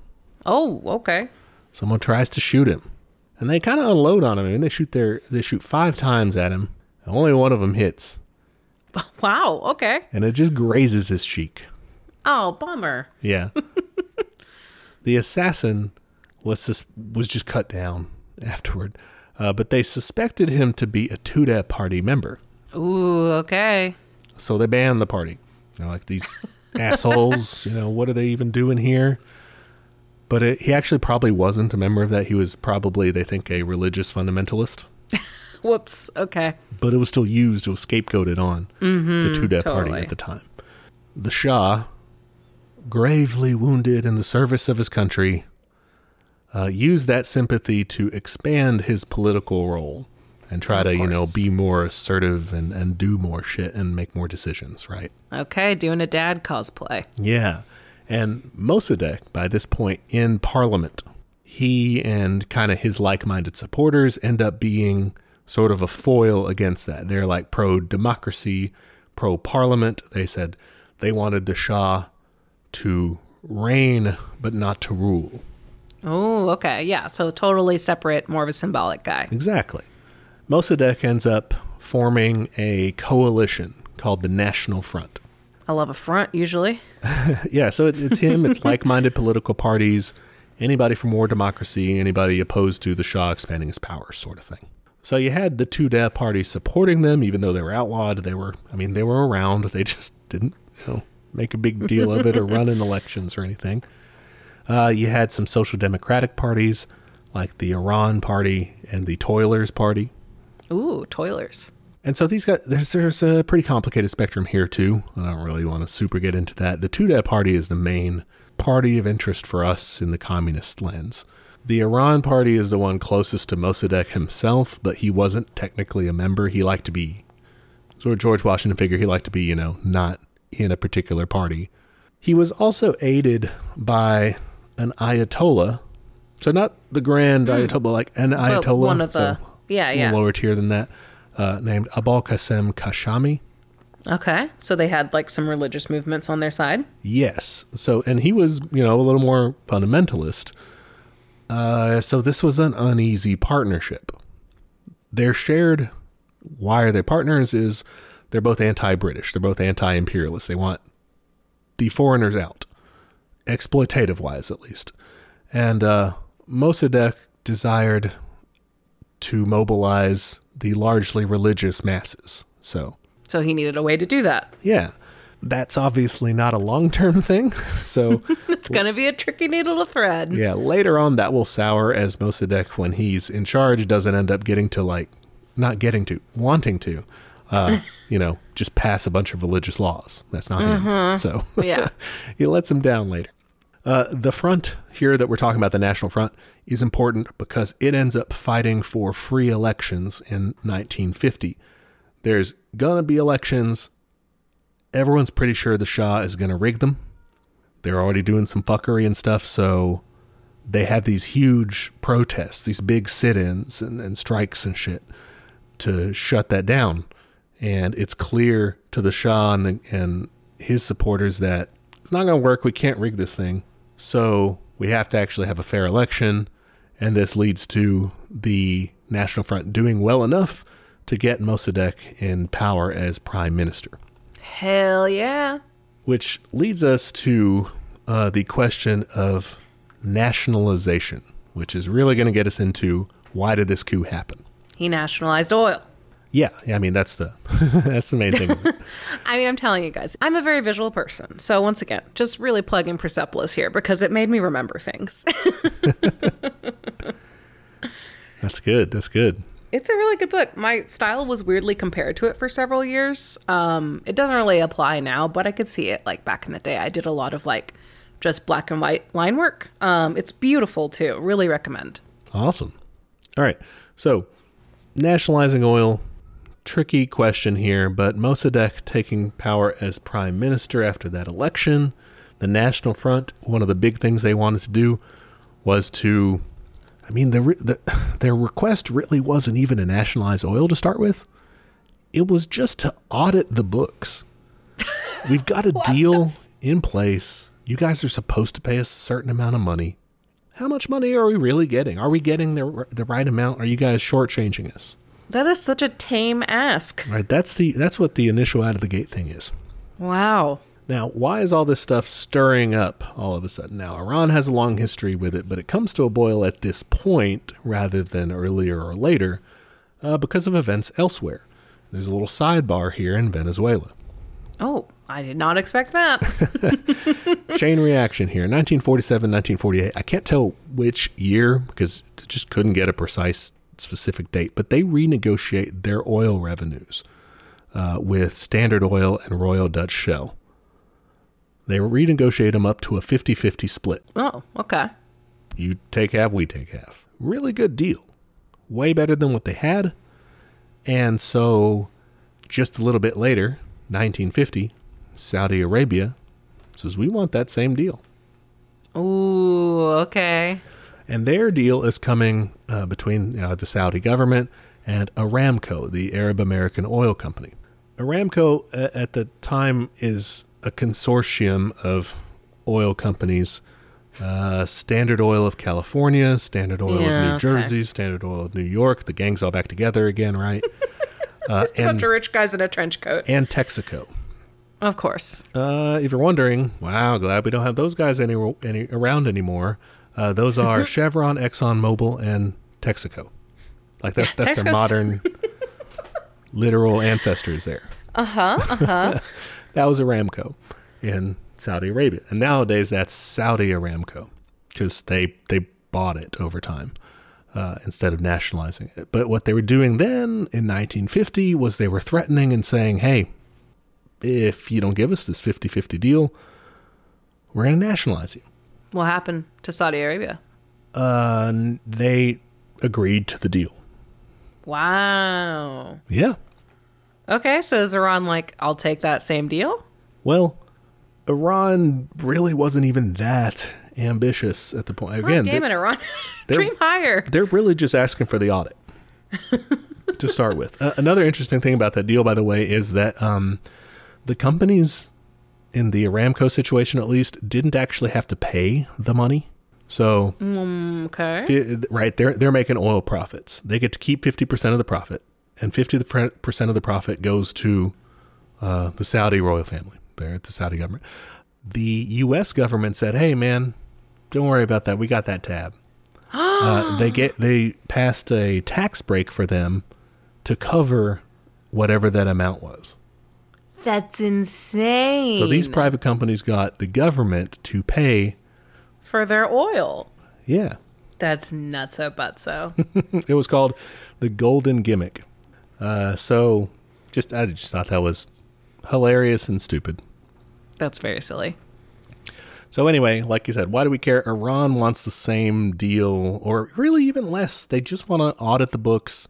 A: Oh, okay.
B: Someone tries to shoot him, and they kind of unload on him. I mean, they shoot their they shoot five times at him. and Only one of them hits,
A: Wow, okay.
B: and it just grazes his cheek.
A: Oh, bummer.
B: Yeah. the assassin was sus- was just cut down afterward, uh, but they suspected him to be a Tudeh party member.
A: Ooh, okay.
B: So they banned the party. They're like these assholes. You know what are they even doing here? But it, he actually probably wasn't a member of that. He was probably, they think, a religious fundamentalist.
A: Whoops. Okay.
B: But it was still used. It was scapegoated on the Tudeh party at the time. The Shah, gravely wounded in the service of his country, uh, used that sympathy to expand his political role and try
A: Of
B: to, you know, be more assertive and, and do more shit and make more decisions, right?
A: Okay, doing a dad cosplay.
B: Yeah. And Mossadegh, by this point in Parliament, he and kind of his like minded supporters end up being sort of a foil against that. They're like pro democracy, pro parliament. They said they wanted the Shah to reign, but not to rule.
A: Oh, okay. Yeah, so totally separate, more of a symbolic guy.
B: Exactly. Mossadegh ends up forming a coalition called the National Front.
A: I love a front usually.
B: yeah, so it, it's him. It's like-minded political parties, anybody for more democracy, anybody opposed to the Shah expanding his powers, sort of thing. So you had the two Tudeh party supporting them, even though they were outlawed. They were, I mean, they were around. They just didn't, you know, make a big deal of it or run in elections or anything. Uh, you had some social democratic parties, like the Iran Party and the Toilers Party.
A: Ooh, toilers.
B: And so these guys, there's there's a pretty complicated spectrum here too. I don't really want to super get into that. The Tudeh party is the main party of interest for us in the communist lens. The Iran party is the one closest to Mossadegh himself, but he wasn't technically a member. He liked to be sort of George Washington figure. He liked to be, you know, not in a particular party. He was also aided by an Ayatollah. So not the grand hmm. Ayatollah, like an
A: But
B: Ayatollah.
A: one of
B: so
A: the yeah, yeah.
B: lower tier than that, uh, named Abul Qasim Kashani.
A: Okay, so they had like some religious movements on their side.
B: Yes. So, and he was, you know, a little more fundamentalist. Uh, so this was an uneasy partnership. Their shared why are they partners is they're both anti-British. They're both anti-imperialist. They want the foreigners out, exploitative wise at least. And uh, Mossadegh desired to mobilize the largely religious masses. So
A: So he needed a way to do that.
B: yeah, that's obviously not a long term thing. So,
A: It's gonna be a tricky needle to thread.
B: yeah, later on that will sour as Mossadegh, when he's in charge, doesn't end up getting to, like, not getting to, wanting to, uh, you know, just pass a bunch of religious laws. That's not him. So,
A: Yeah.
B: he lets him down later. Uh, the front here that we're talking about, the National Front, is important because it ends up fighting for free elections in 1950. There's going to be elections. Everyone's pretty sure the Shah is going to rig them. They're already doing some fuckery and stuff, so they have these huge protests, these big sit ins and, and strikes and shit to shut that down. And it's clear to the Shah and, the, and his supporters that it's not going to work. We can't rig this thing. So we have to actually have a fair election. And this leads to the National Front doing well enough to get Mossadegh in power as prime minister.
A: Hell yeah.
B: Which leads us to uh, the question of nationalization, which is really going to get us into why did this coup happen?
A: He nationalized oil.
B: Yeah, yeah, I mean that's the that's the main thing.
A: I mean, I'm telling you guys, I'm a very visual person. So once again, just really plug in Persepolis here because it made me remember things.
B: that's good. That's good.
A: it's a really good book. My style was weirdly compared to it for several years. Um, it doesn't really apply now, but I could see it like back in the day. I did a lot of like just black and white line work. Um, it's beautiful too. Really recommend.
B: Awesome. All right. So, nationalizing oil, tricky question here, but Mossadegh taking power as prime minister after that election, the National Front, one of the big things they wanted to do was to I mean the, the their request really wasn't even to nationalize oil to start with. It was just to audit the books. We've got a deal in place. You guys are supposed to pay us a certain amount of money. How much money are we really getting? Are we getting the the right amount? Are you guys shortchanging us?
A: That is such a tame ask.
B: Right. That's the that's what the initial out of the gate thing is.
A: Wow.
B: Now, why is all this stuff stirring up all of a sudden? Now, Iran has a long history with it, but it comes to a boil at this point rather than earlier or later uh, because of events elsewhere. There's a little sidebar here in Venezuela.
A: Oh, I did not expect that.
B: Chain reaction here 1947, 1948. I can't tell which year because I just couldn't get a precise specific date, but they renegotiate their oil revenues uh, with Standard Oil and Royal Dutch Shell. They renegotiate them up to a 50 50 split.
A: oh, okay.
B: You take half, we take half. Really good deal. Way better than what they had. And so, just a little bit later, 1950, Saudi Arabia says, We want that same deal.
A: Ooh, okay.
B: And their deal is coming uh, between uh, the Saudi government and Aramco, the Arab American Oil Company. Aramco uh, at the time is a consortium of oil companies uh, Standard Oil of California, Standard Oil
A: Yeah,
B: of New
A: okay.
B: Jersey, Standard Oil of New York. The gang's all back together again, right? Uh,
A: Just a bunch of rich guys in a trench coat.
B: and Texaco.
A: Of course.
B: Uh, if you're wondering, wow, glad we don't have those guys any, any around anymore. Uh, those are Chevron, Exxon Mobil, and Texaco. Like that's that's their modern, literal ancestors there.
A: Uh huh. Uh huh.
B: That was Aramco in Saudi Arabia, and nowadays that's Saudi Aramco because they they bought it over time uh, instead of nationalizing it. But what they were doing then in 1950 was they were threatening and saying, "Hey, if you don't give us this 50-50 deal, we're going to nationalize you."
A: What happened to Saudi Arabia?
B: Uh, they agreed to the deal.
A: Wow.
B: Yeah.
A: Okay, so is Iran like, I'll take that same deal?
B: Well, Iran really wasn't even that ambitious at the point. Again,
A: God damn it, Iran. Dream higher.
B: they're really just asking for the audit to start with. Uh, another interesting thing about that deal, by the way, is that um, the companies in the Aramco situation, at least, didn't actually have to pay the money. So,
A: Okay.
B: right, they're they're making oil profits. They get to keep fifty percent of the profit, and fifty percent of the profit goes to uh, the Saudi royal family. There, at the Saudi government. The U.S. government said, "Hey, man, don't worry about that. We got that tab." uh, they get they passed a tax break for them to cover whatever that amount was.
A: That's insane.
B: So these private companies got the government to pay.
A: for their oil.
B: Yeah,
A: That's nutso butso.
B: it was called the Golden Gimmick. Uh, so just I just thought that was hilarious and stupid.
A: That's very silly.
B: So anyway, like you said, why do we care? Iran wants the same deal, or really even less. They just want to audit the books.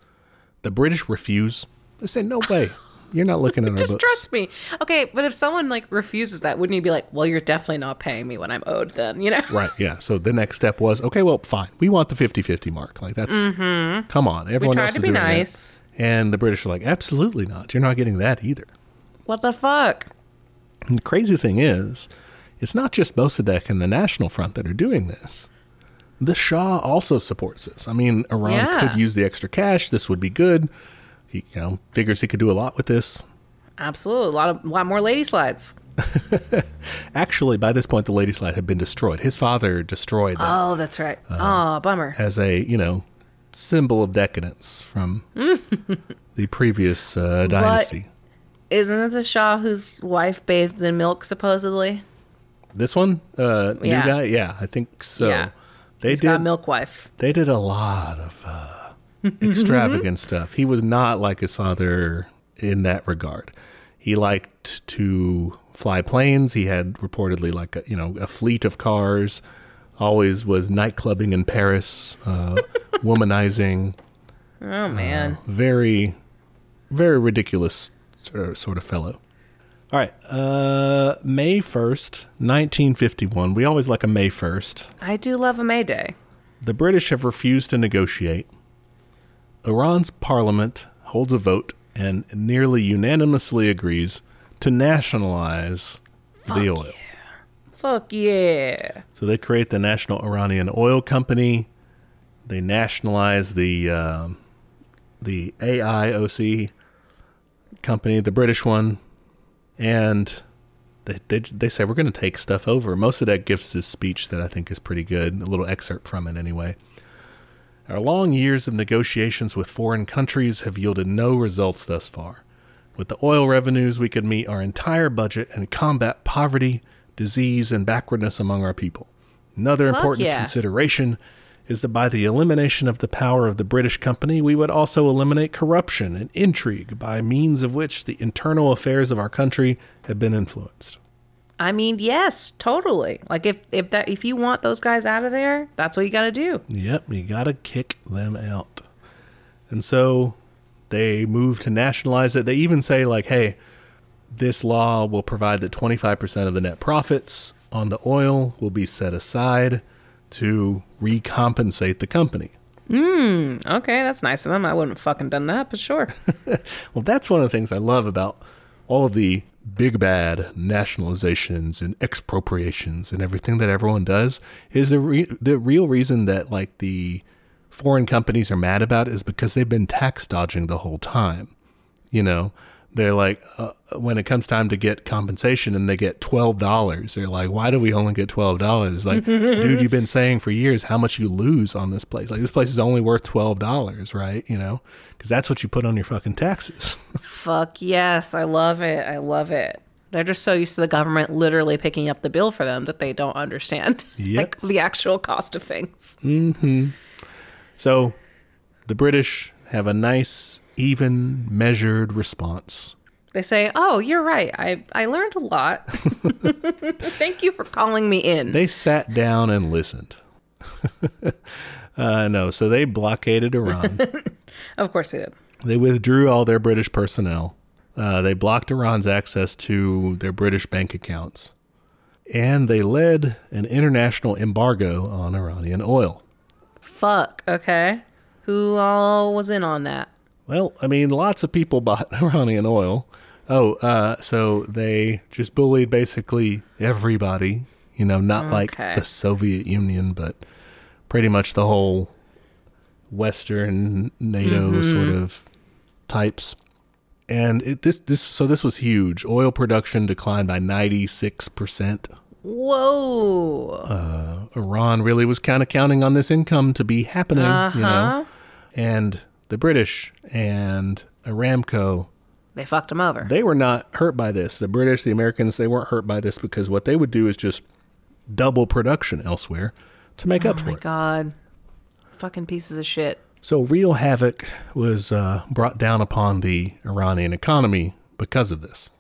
B: The British refuse. They say, "No way, you're not looking at our
A: Just
B: books."
A: trust me. Okay, but if someone like refuses that, wouldn't you be like, well, you're definitely not paying me what I'm owed then, you know?
B: Right, yeah. So the next step was, okay, well, fine. We want the 50-50 mark. Like that's mm-hmm. come on. Everyone
A: tried
B: else
A: to
B: is
A: be
B: doing that.
A: nice.
B: And the British are like, absolutely not. You're not getting that either.
A: What the fuck?
B: And the crazy thing is, it's not just Mossadegh and the National Front that are doing this. The Shah also supports this. I mean, Iran
A: Yeah.
B: could use the extra cash. This would be good. He, you know, figures he could do a lot with this.
A: Absolutely. A lot of lot more lady slides.
B: Actually, by this point, the Lady Slide had been destroyed. His father destroyed them
A: Oh, that's right. oh, bummer.
B: as a, you know, symbol of decadence from the previous uh, dynasty.
A: Isn't it the Shah whose wife bathed in milk supposedly?
B: This one, uh, new
A: Yeah.
B: guy, yeah, I think so.
A: Yeah.
B: They
A: He's
B: did.
A: got milk wife.
B: They did a lot of uh, extravagant stuff. He was not like his father in that regard. He liked to fly planes. He had reportedly like a, you know a fleet of cars. Always was nightclubbing in Paris, uh, womanizing.
A: Oh man.
B: Very, very ridiculous uh, sort of fellow. All right, uh, May first, nineteen fifty-one. We always like a May first.
A: I do love a May Day.
B: The British have refused to negotiate. Iran's parliament holds a vote and nearly unanimously agrees to nationalize the oil.
A: Fuck yeah.
B: So they create the National Iranian Oil Company. They nationalize the um, the AIOC company, the British one, and they they, they say we're going to take stuff over. Mossadegh gives this speech that I think is pretty good. A little excerpt from it, anyway. Our long years of negotiations with foreign countries have yielded no results thus far. With the oil revenues, we could meet our entire budget and combat poverty, disease, and backwardness among our people. Another
A: Fuck
B: important
A: yeah.
B: consideration is that by the elimination of the power of the British company, we would also eliminate corruption and intrigue by means of which the internal affairs of our country have been influenced.
A: I mean, yes, totally. Like if if that if you want those guys out of there, that's what you got to do.
B: Yep, you got to kick them out. And so they move to nationalize it. They even say, like, hey, this law will provide that 25% of the net profits on the oil will be set aside to recompensate the company.
A: Mm, okay, that's nice of them. I wouldn't have fucking done that, but sure.
B: Well, that's one of the things I love about all of the big bad nationalizations and expropriations and everything that everyone does is the re- the real reason that like the foreign companies are mad about is because they've been tax dodging the whole time. You know, they're like uh, when it comes time to get compensation and they get twelve dollars, they're like, "Why do we only get twelve dollars?" Like, dude, you've been saying for years how much you lose on this place. Like, this place is only worth twelve dollars, right? You know, because that's what you put on your fucking taxes.
A: Fuck yes, I love it. I love it. They're just so used to the government literally picking up the bill for them that they don't understand
B: Yep.
A: like the actual cost of things.
B: So the British have a nice, even, measured response.
A: They say, "Oh, you're right. I I learned a lot. Thank you for calling me in."
B: They sat down and listened. uh, no, so they blockaded Iran.
A: of course they did.
B: They withdrew all their British personnel. Uh, they blocked Iran's access to their British bank accounts. And they led an international embargo on Iranian oil.
A: Fuck. Okay. Who all was in on that?
B: Well, I mean, lots of people bought Iranian oil. Oh, uh, so they just bullied basically everybody. You know, not like the Soviet Union, but pretty much the whole Western NATO sort of types. And it, this, this, so this was huge. Oil production declined by ninety six percent.
A: Whoa.
B: Iran really was kind of counting on this income to be happening, you know.
A: Uh-huh.
B: And the British and Aramco
A: they fucked them over.
B: they were not hurt by this. The British, the Americans, they weren't hurt by this because what they would do is just double production elsewhere to make up
A: oh
B: for
A: my
B: it.
A: god. Fucking pieces of shit.
B: So real havoc was uh, brought down upon the Iranian economy because of this.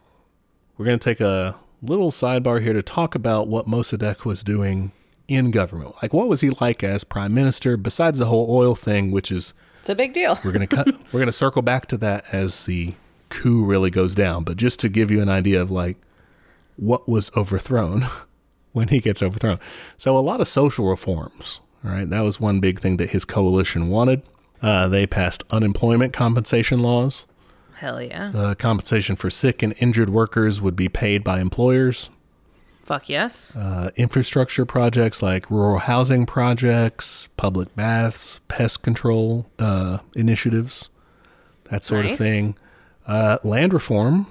B: We're going to take a little sidebar here to talk about what Mossadegh was doing in government. Like, what was he like as prime minister? Besides the whole oil thing, which is
A: It's a big deal.
B: we're gonna cut. we're gonna circle back to that as the coup really goes down. But just to give you an idea of like what was overthrown when he gets overthrown. So a lot of social reforms. All right, that was one big thing that his coalition wanted. Uh, they passed unemployment compensation laws.
A: Hell yeah.
B: Uh, compensation for sick and injured workers would be paid by employers.
A: Fuck yes.
B: Uh, infrastructure projects like rural housing projects, public baths, pest control uh, initiatives, that sort of thing. Uh, land reform.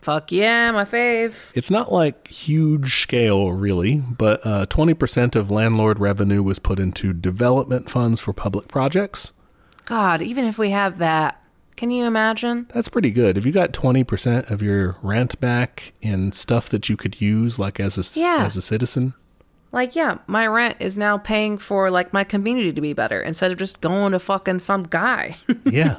A: Fuck yeah, my fave.
B: It's not like huge scale, really, but uh, 20% of landlord revenue was put into development funds for public projects.
A: God, even if we have that, can you imagine?
B: That's pretty good. If you got 20% of your rent back in stuff that you could use, like as a,
A: Yeah.
B: as a citizen,
A: Like, yeah, my rent is now paying for like my community to be better instead of just going to fucking some guy.
B: Yeah.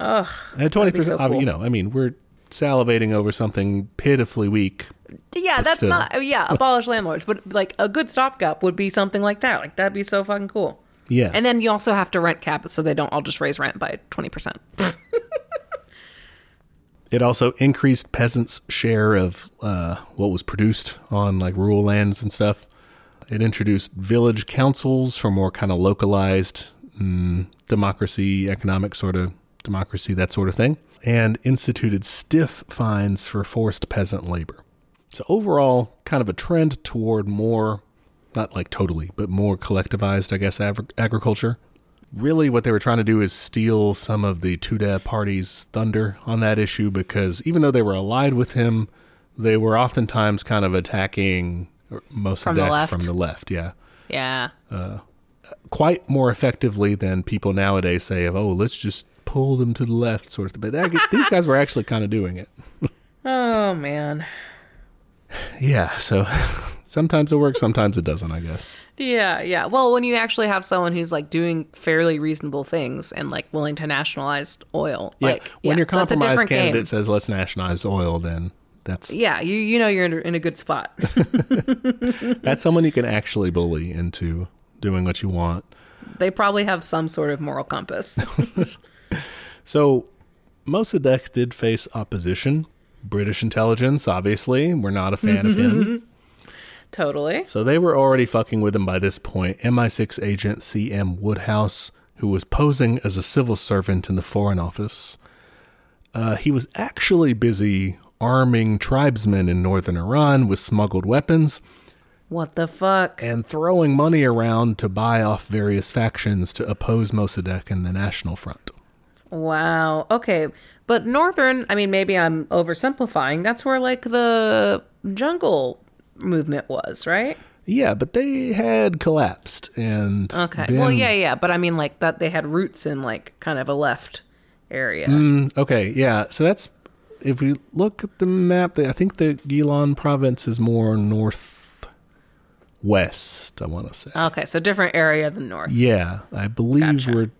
B: Ugh. And 20%,
A: so cool.
B: You know, I mean, we're salivating over something pitifully weak.
A: yeah, that's
B: still.
A: not yeah, abolish landlords, but like a good stopgap would be something like that. Like that'd be so fucking cool.
B: Yeah.
A: And then you also have to rent cap it so they don't all just raise rent by twenty percent.
B: it also increased peasants' share of uh, what was produced on like rural lands and stuff. It introduced village councils for more kind of localized mm, democracy, economic sort of democracy, that sort of thing. and instituted stiff fines for forced peasant labor. So, overall, kind of a trend toward more, not like totally, but more collectivized, I guess, ag- agriculture. Really, what they were trying to do is steal some of the Tudeh party's thunder on that issue because even though they were allied with him, they were oftentimes kind of attacking most
A: From
B: of
A: the
B: that
A: left?
B: from the left. Yeah
A: Yeah.
B: Uh, quite more effectively than people nowadays say of oh let's just pull them to the left sort of thing. But that, these guys were actually kind of doing it.
A: Oh man.
B: Yeah, so sometimes it works, sometimes it doesn't. I guess.
A: Yeah, yeah. Well, when you actually have someone who's like doing fairly reasonable things and like willing to nationalize oil,
B: Yeah,
A: like
B: when
A: yeah,
B: your compromise candidate
A: game.
B: says let's nationalize oil, then that's
A: Yeah, you you know you're in a, in a good spot.
B: that's someone you can actually bully into doing what you want.
A: they probably have some sort of moral compass.
B: So Mossadegh did face opposition. British intelligence, obviously, were not a fan of him. Mm-hmm.
A: Totally.
B: So they were already fucking with him by this point. MI6 agent C.M. Woodhouse, who was posing as a civil servant in the Foreign Office, uh, he was actually busy arming tribesmen in northern Iran with smuggled weapons
A: What the fuck?
B: and throwing money around to buy off various factions to oppose Mossadegh and the National Front.
A: Wow. Okay. But northern, I mean, maybe I'm oversimplifying. That's where like the jungle movement was, right?
B: Yeah, but they had collapsed and
A: Okay.
B: been-
A: Well, yeah, yeah. But I mean, like that they had roots in like kind of a left area.
B: Mm, okay, yeah. So that's if we look at the map. I think the Gilan province is more northwest. I want to say.
A: Okay. So different area than north.
B: yeah, I believe
A: Gotcha.
B: we're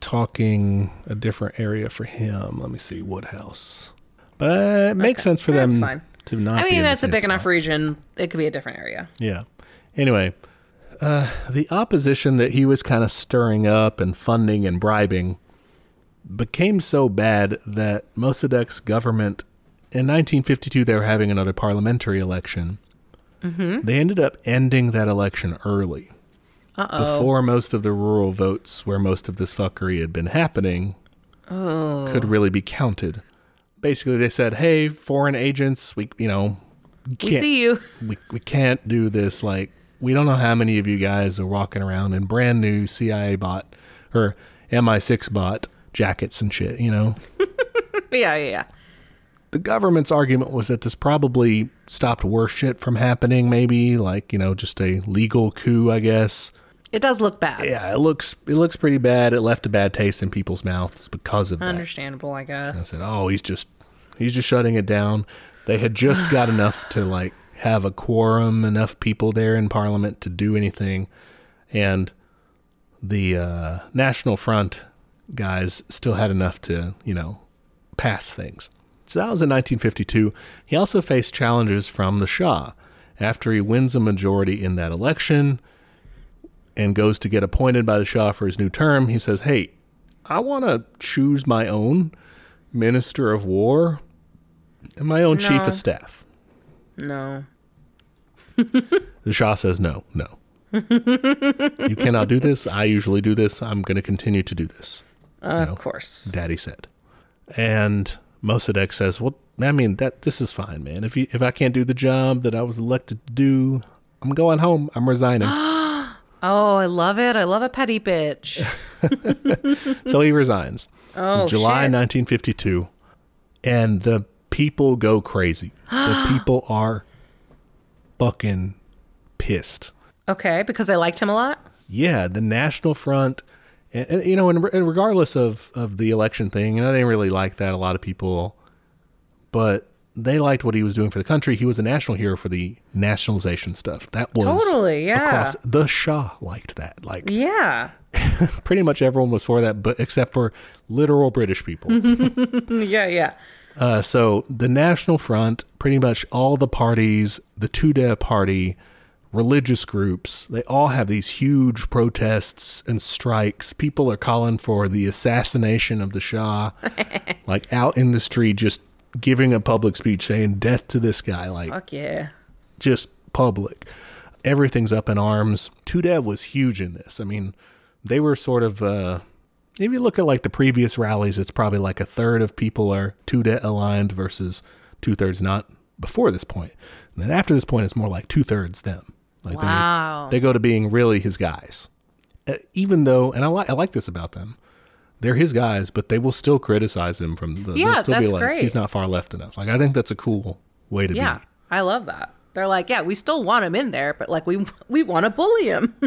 B: talking a different area for him. Let me see, Woodhouse. But it makes sense for
A: That's
B: them
A: fine.
B: To not.
A: I mean, that's a big enough region. It could be a different area.
B: Yeah. Anyway, uh, the opposition that he was kind of stirring up and funding and bribing became so bad that Mossadegh's government, in 1952, they were having another parliamentary election. Mm-hmm. They ended up ending that election early.
A: Uh oh.
B: Before most of the rural votes, where most of this fuckery had been happening, could really be counted. Basically, they said, "Hey, foreign agents, we you know
A: We
B: can't-
A: see you.
B: we we can't do this. Like we don't know how many of you guys are walking around in brand new CIA bot or MI6 bot jackets and shit. You know,
A: yeah, yeah, yeah.
B: the government's argument was that this probably stopped worse shit from happening. Maybe like you know just a legal coup, I guess.
A: It does look bad.
B: Yeah, it looks it looks pretty bad. It left a bad taste in people's mouths because of that.
A: Understandable, I guess.
B: I said, "Oh, he's just he's just shutting it down." They had just got enough to like have a quorum, enough people there in Parliament to do anything, and the uh, National Front guys still had enough to you know pass things. So that was in 1952. He also faced challenges from the Shah after he wins a majority in that election and goes to get appointed by the Shah for his new term. He says, "Hey, I want to choose my own minister of war and my own chief of staff.
A: No.
B: The Shah says, no, no. you cannot do this. I usually do this. I'm going to continue to do this,
A: Of
B: know.
A: course.
B: Daddy said. And Mossadegh says, well, I mean, that this is fine, man. If you, if I can't do the job that I was elected to do, I'm going home. I'm resigning.
A: Oh, I love it. I love a petty bitch.
B: so he resigns.
A: Oh,
B: It's July
A: shit.
B: 1952. And the people go crazy. the people are fucking pissed.
A: Okay, because I liked him a lot.
B: Yeah, the National Front, and, and, you know, and, and regardless of, of the election thing, know, they didn't really like that. A lot of people, but they liked what he was doing for the country. He was a national hero for the nationalization stuff. That was
A: Totally, yeah.
B: Across, the Shah liked that. Like
A: Yeah.
B: pretty much everyone was for that, but except for literal British people.
A: Yeah, yeah.
B: Uh, so the National Front, pretty much all the parties, the Tudeh party, religious groups, they all have these huge protests and strikes. People are calling for the assassination of the Shah, like out in the street, just giving a public speech saying death to this guy, like
A: Fuck yeah.
B: just public. Everything's up in arms. Tudeh was huge in this. I mean, they were sort of uh, if you look at like the previous rallies, it's probably like a third of people are Tudeh aligned versus two thirds not before this point. And then after this point, it's more like two thirds them. Like
A: Wow.
B: they, they go to being really his guys. Uh, even though, and I, li- I like this about them, they're his guys, but they will still criticize him from the.
A: Yeah,
B: still
A: that's
B: be like,
A: great.
B: he's not far left enough. Like I think that's a cool way to
A: Yeah,
B: be.
A: Yeah, I love that. They're like, yeah, we still want him in there, but like we we want to bully him.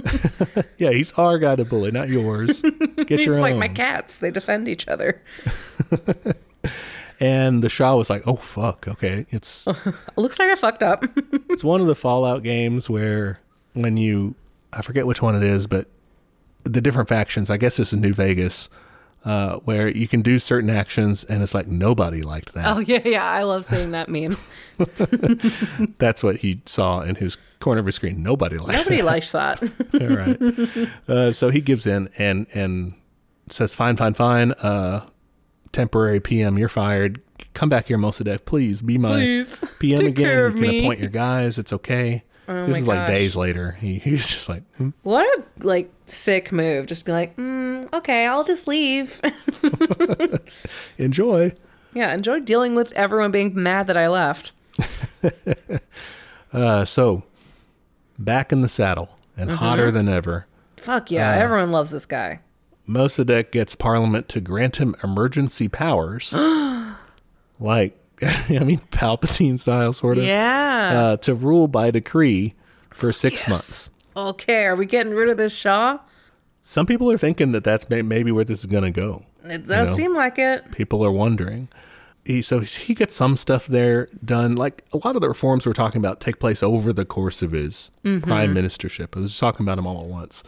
B: Yeah, he's our guy to bully, not yours. Get
A: it's
B: your own.
A: like my cats; they defend each other.
B: and the Shah was like, "Oh fuck, okay, it's
A: Looks like I fucked up.
B: it's one of the Fallout games where when you I forget which one it is, but the different factions. I guess this is New Vegas, uh, where you can do certain actions, and it's like nobody liked that.
A: oh yeah, yeah, I love seeing that meme.
B: That's what he saw in his corner of his screen. Nobody liked
A: Nobody likes that.
B: All right. Uh, so he gives in and and says, "Fine, fine, fine. Uh, temporary PM, you're fired. Come back here, Mossadegh, please. Be my
A: Please,
B: PM
A: take
B: again.
A: care
B: You
A: of
B: can
A: me."
B: appoint your guys. It's okay."
A: Oh
B: this
A: my
B: is like days later. He, he was just like, hmm.
A: What a like sick move. Just be like, mm, okay, I'll just leave.
B: enjoy.
A: yeah, enjoy dealing with everyone being mad that I left.
B: Uh, so back in the saddle and
A: Mm-hmm.
B: hotter than ever,
A: Fuck yeah,
B: Uh.
A: everyone loves this guy.
B: Mossadegh gets Parliament to grant him emergency powers, like I mean Palpatine style, sort of,
A: Yeah.
B: uh, to rule by decree for six
A: Yes.
B: months.
A: Okay, are we getting rid of this Shah?
B: Some people are thinking that that's maybe where this is going to go.
A: It does
B: know.
A: seem like it.
B: People are wondering. He, so he gets some stuff there done. Like a lot of the reforms we're talking about take place over the course of his prime ministership. I was just talking about them all at once.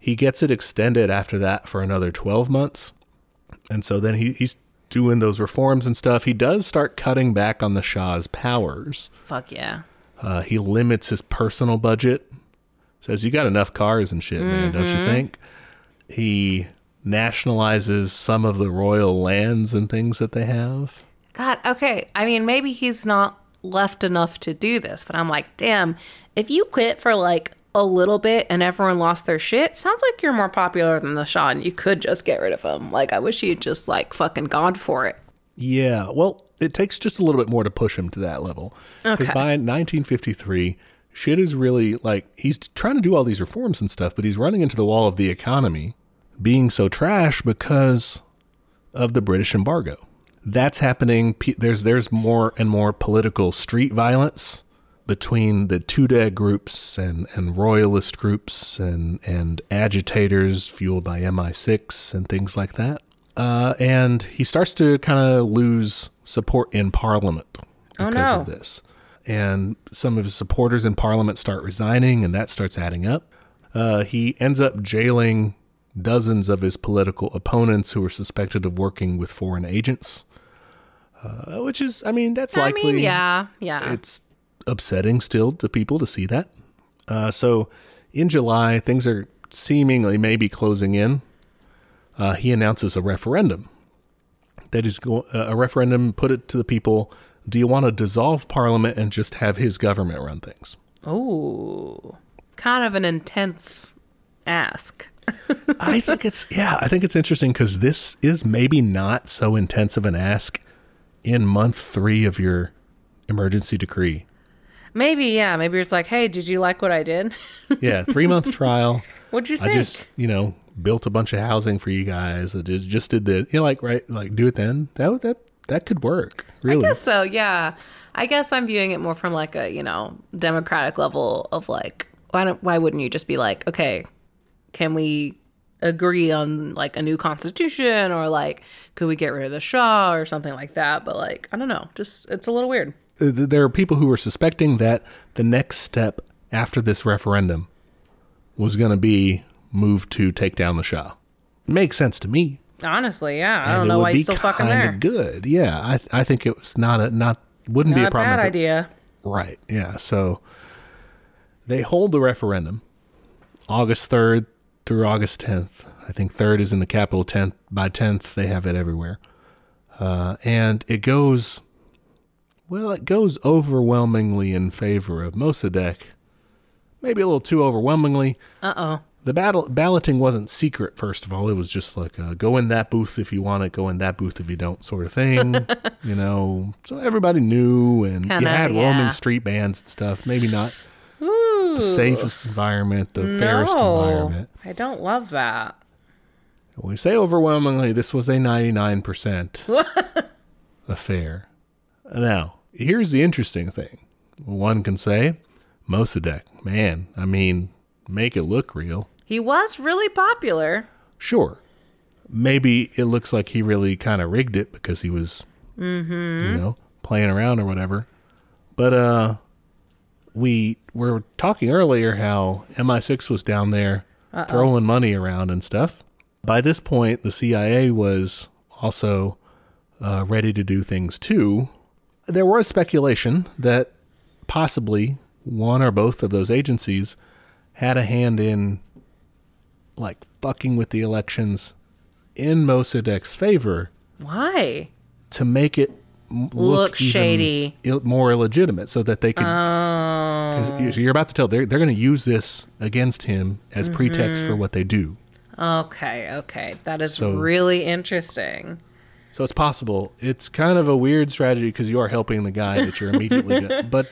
B: He gets it extended after that for another 12 months. And so then he, he's doing those reforms and stuff. He does start cutting back on the Shah's powers.
A: Fuck yeah.
B: Uh, he limits his personal budget. Says you got enough cars and shit, man, don't you think? He nationalizes some of the royal lands and things that they have.
A: God, okay. I mean, maybe he's not left enough to do this, but I'm like, damn, if you quit for like a little bit and everyone lost their shit, sounds like you're more popular than the Shah and you could just get rid of him. Like, I wish you'd just like fucking gone for it.
B: Yeah, well, it takes just a little bit more to push him to that level. Because
A: Okay.
B: by 1953, shit is really like he's trying to do all these reforms and stuff, but he's running into the wall of the economy being so trash because of the British embargo. That's happening. There's there's more and more political street violence between the Tudeh groups and, and royalist groups and, and agitators fueled by MI6 and things like that. Uh, and he starts to kind of lose support in Parliament
A: Oh,
B: because
A: no.
B: of this. And some of his supporters in Parliament start resigning, and that starts adding up. Uh, he ends up jailing dozens of his political opponents who are suspected of working with foreign agents, uh, which is, I mean, that's
A: I
B: likely.
A: mean, yeah, yeah.
B: It's upsetting still to people to see that. Uh, so in July, things are seemingly maybe closing in. Uh, he announces a referendum. That is go- uh, a referendum. Put it to the people. Do you want to dissolve Parliament and just have his government run things?
A: Oh, kind of an intense ask.
B: I think it's yeah. I think it's interesting because this is maybe not so intense of an ask in month three of your emergency decree.
A: Maybe, yeah. Maybe it's like, hey, did you like what I did?
B: Yeah, three month trial.
A: What'd you think?
B: I just, you know, built a bunch of housing for you guys. I just, just did the, you know, like, right, like do it then. That would- that that could work, really.
A: I guess so, yeah. I guess I'm viewing it more from like a, you know, democratic level of like, why don't, why wouldn't you just be like, okay, can we agree on like a new constitution or like, could we get rid of the Shah or something like that? But like, I don't know, just it's a little weird.
B: Th- There are people who are suspecting that the next step after this referendum was going to be move to take down the Shah. Makes sense to me.
A: Honestly, yeah, I
B: And
A: don't know why
B: be
A: he's still fucking there.
B: Good, yeah. I I think it was not a not wouldn't be
A: Not
B: a
A: a
B: problem.
A: bad
B: it-
A: idea.
B: Right. Yeah. So they hold the referendum August 3rd through August 10th. I think 3rd is in the capital, 10th. By 10th, they have it everywhere. Uh, and it goes, well, it goes overwhelmingly in favor of Mossadegh. Maybe a little too overwhelmingly.
A: Uh oh.
B: the battle balloting wasn't secret. First of all, it was just like a, go in that booth if you want it, go in that booth if you don't, sort of thing. you know, so everybody knew, and you
A: Kinda,
B: had
A: yeah.
B: roaming street bands and stuff. Maybe not
A: Ooh.
B: the safest environment, the fairest environment.
A: I don't love that.
B: We say overwhelmingly this was a 99% affair. Now, here's the interesting thing. One can say, Mossadegh, man, I mean, make it look real.
A: He was really popular.
B: Sure. Maybe it looks like he really kind of rigged it because he was, you know, playing around or whatever. But uh, we were talking earlier how MI6 was down there throwing money around and stuff. By this point, the CIA was also uh, ready to do things too. There was speculation that possibly one or both of those agencies had a hand in like fucking with the elections in Mossadegh's favor
A: Why?
B: to make it look,
A: Look shady.
B: Ill, more illegitimate so that they could
A: Oh.
B: 'cause you- so you're about to tell they're, they're going to use this against him as pretext
A: Mm-hmm.
B: for what they do
A: Okay, okay. That is
B: So-
A: really interesting.
B: So it's possible it's kind of a weird strategy because you are helping the guy that you're immediately but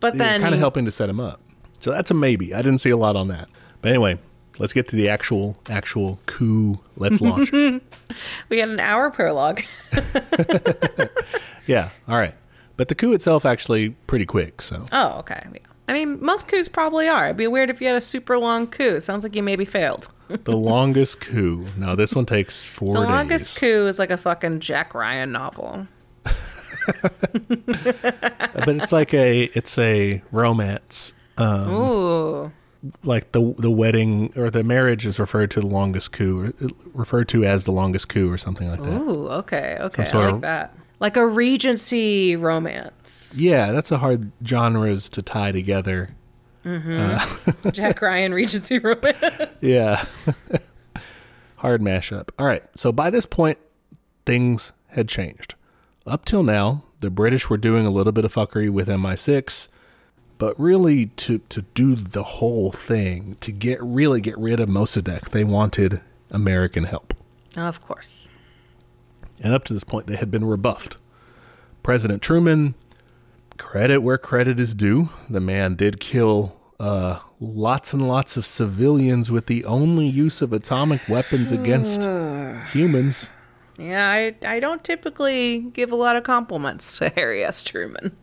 A: But
B: you're
A: then
B: kind of helping to set him up so that's a maybe i didn't see a lot on that but anyway let's get to the actual actual coup let's launch it.
A: we had an hour prologue.
B: yeah all right but the coup itself actually pretty quick so
A: oh, okay. Yeah. I mean, most coups probably are. It'd be weird if you had a super long coup. Sounds like you maybe failed.
B: The longest coup no this one takes four
A: The
B: days
A: longest coup is like a fucking Jack Ryan novel.
B: but it's like a it's a romance um,
A: Ooh.
B: like the the wedding or the marriage is referred to the longest coup or uh, referred to as the longest coup or something like that
A: Ooh, okay, okay. I
B: sort
A: like
B: of-
A: that. Like a Regency romance.
B: yeah that's a hard genres to tie together Mm-hmm.
A: Uh, Jack Ryan Regency romance.
B: yeah. Hard mashup. All right. So by this point things had changed. Up till now the british were doing a little bit of fuckery with mi6 but really to to do the whole thing to get really get rid of mossadegh they wanted american help.
A: Of course.
B: and up to this point they had been rebuffed. President truman credit where credit is due the man did kill uh, lots and lots of civilians with the only use of atomic weapons against humans
A: Yeah, I, I don't typically give a lot of compliments to Harry S. Truman.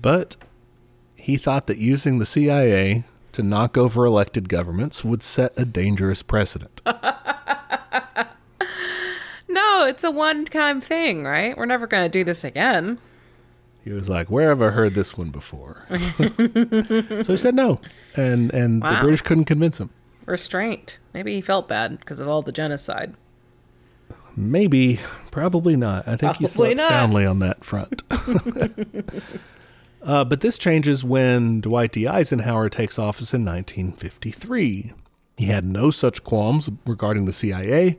B: But he thought that using the CIA to knock over elected governments would set a dangerous precedent.
A: No, it's a one time thing, right? We're never going to do this again.
B: He was like, "Where have I heard this one before?" so he said no, and and the British couldn't convince him.
A: Restraint. Maybe he felt bad because of all the genocide.
B: Maybe, probably not. I think he
A: Probably
B: slept
A: not.
B: soundly on that front. uh, but this changes when Dwight D. Eisenhower takes office in 1953. He had no such qualms regarding the CIA,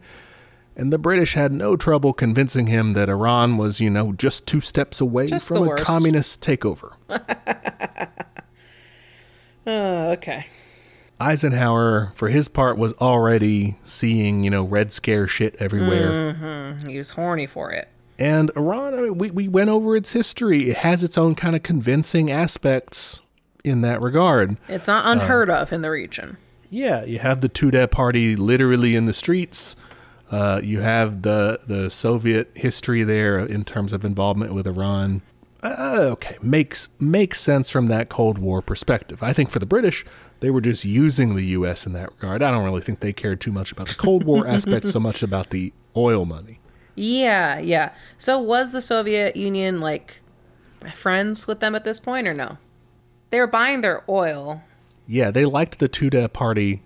B: and the British had no trouble convincing him that Iran was, you know, just two steps away
A: Just
B: from a
A: worst.
B: communist takeover.
A: Oh, okay.
B: Eisenhower, for his part, was already seeing, you know, Red Scare shit everywhere. Mm-hmm.
A: He was horny for it.
B: And Iran, I mean, we, we went over its history. It has its own kind of convincing aspects in that regard.
A: It's not unheard uh, of in the region.
B: Yeah, you have the Tudeh party literally in the streets. Uh, you have the the Soviet history there in terms of involvement with Iran. Uh, okay, makes makes sense from that Cold War perspective. I think for the British, they were just using the U.S. in that regard. I don't really think they cared too much about the Cold War aspect so much about the oil money.
A: Yeah, yeah. So was the Soviet Union like friends with them at this point or no? They were buying their oil.
B: Yeah, they liked the Tudeh party,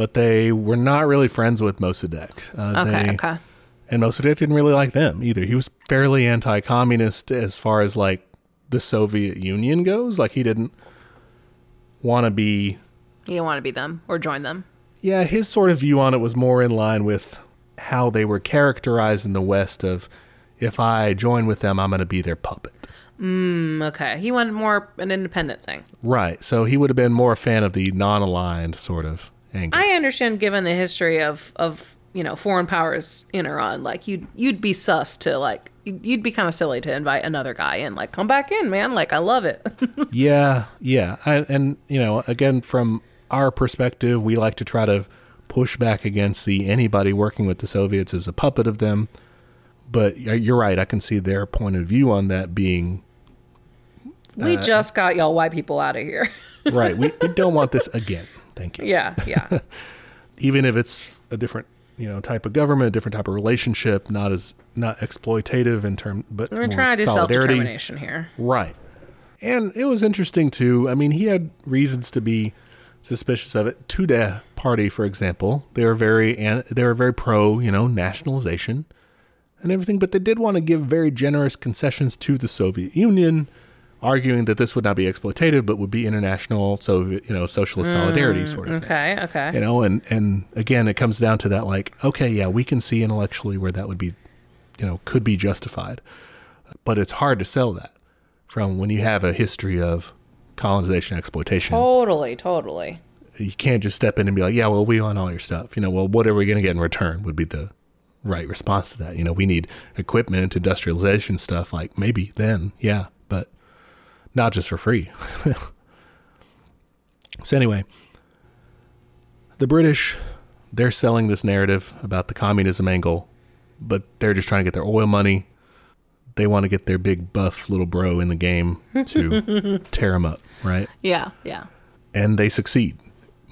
B: but they were not really friends with Mossadegh. Uh,
A: Okay,
B: they,
A: okay.
B: And Mossadegh didn't really like them either. He was fairly anti-communist as far as like the Soviet Union goes. Like he didn't want to be.
A: You don't want to be them or join them.
B: Yeah, his sort of view on it was more in line with how they were characterized in the West. Of if I join with them, I'm going to be their puppet.
A: Mm, okay. He wanted more an independent thing.
B: Right. So he would have been more a fan of the non-aligned sort of angle.
A: I understand, given the history of of you know foreign powers in Iran, like you'd you'd be sus to like you'd you'd be kind of silly to invite another guy in, like come back in, man. Like I love it.
B: Yeah, yeah. I, and, you know, again, from our perspective, we like to try to push back against the anybody working with the Soviets as a puppet of them. But you're right. I can see their point of view on that being
A: we
B: Uh,
A: just got y'all white people out of here.
B: right. We, we don't want this again. Thank you.
A: yeah, yeah.
B: Even if it's a different, you know, type of government, a different type of relationship, not as not exploitative in term, but
A: We're trying to do self determination here.
B: Right. And it was interesting too. I mean, he had reasons to be suspicious of it. Tudeh party, for example, they were very they were very pro, you know, nationalization and everything, but they did want to give very generous concessions to the Soviet Union, arguing that this would not be exploitative, but would be international, so you know, socialist solidarity mm, sort of thing.
A: Okay, okay.
B: You know, and and again, it comes down to that, like, okay, yeah, we can see intellectually where that would be, you know, could be justified, but it's hard to sell that from when you have a history of colonization exploitation.
A: Totally, totally.
B: You can't just step in and be like, yeah, well, we want all your stuff. You know, well, what are we going to get in return? Would be the right response to that. You know, we need equipment, industrialization stuff. Like maybe then, yeah, but not just for free. so anyway, the British, they're selling this narrative about the communism angle, but they're just trying to get their oil money. They want to get their big buff little bro in the game to tear him up, right?
A: Yeah, yeah.
B: and they succeed.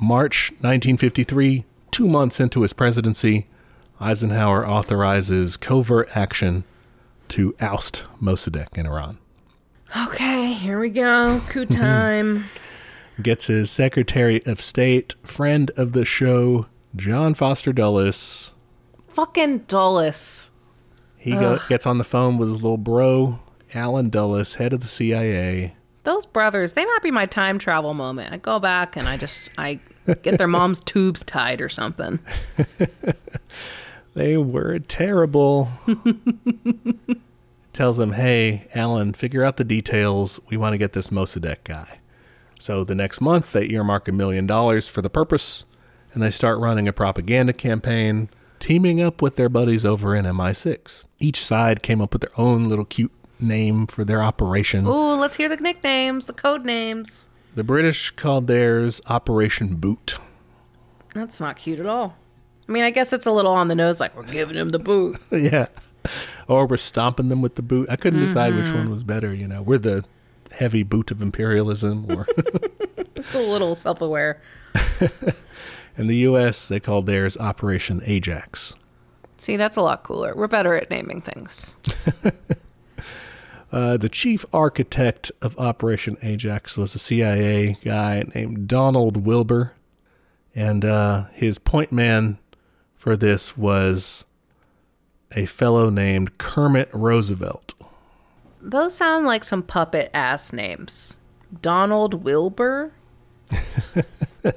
B: March 1953, two months into his presidency, Eisenhower authorizes covert action to oust Mossadegh in Iran.
A: Okay, here we go. Coup mm-hmm. time.
B: Gets his Secretary of State, friend of the show, John Foster Dulles.
A: Fucking Dulles.
B: He go, gets on the phone with his little bro, Allen Dulles, head of the CIA.
A: Those brothers, they might be my time travel moment. I go back and I just I get their mom's tubes tied or something.
B: They were terrible. Tells him, hey, Allen, figure out the details. We want to get this Mossadegh guy. So the next month, they earmark a million dollars for the purpose, and they start running a propaganda campaign, teaming up with their buddies over in MI6. Each side came up with their own little cute name for their operation.
A: Ooh, let's hear the nicknames, the code names.
B: The British called theirs Operation Boot.
A: That's not cute at all. I mean, I guess it's a little on the nose, like we're giving him the boot.
B: yeah. Or we're stomping them with the boot. I couldn't decide which one was better, you know. We're the heavy boot of imperialism or
A: It's a little self-aware.
B: in the US they called theirs Operation Ajax.
A: See, that's a lot cooler. We're better at naming things.
B: Uh, the chief architect of Operation Ajax was a CIA guy named Donald Wilber. And uh, his point man for this was a fellow named Kermit Roosevelt.
A: Those sound like some puppet ass names. Donald Wilber?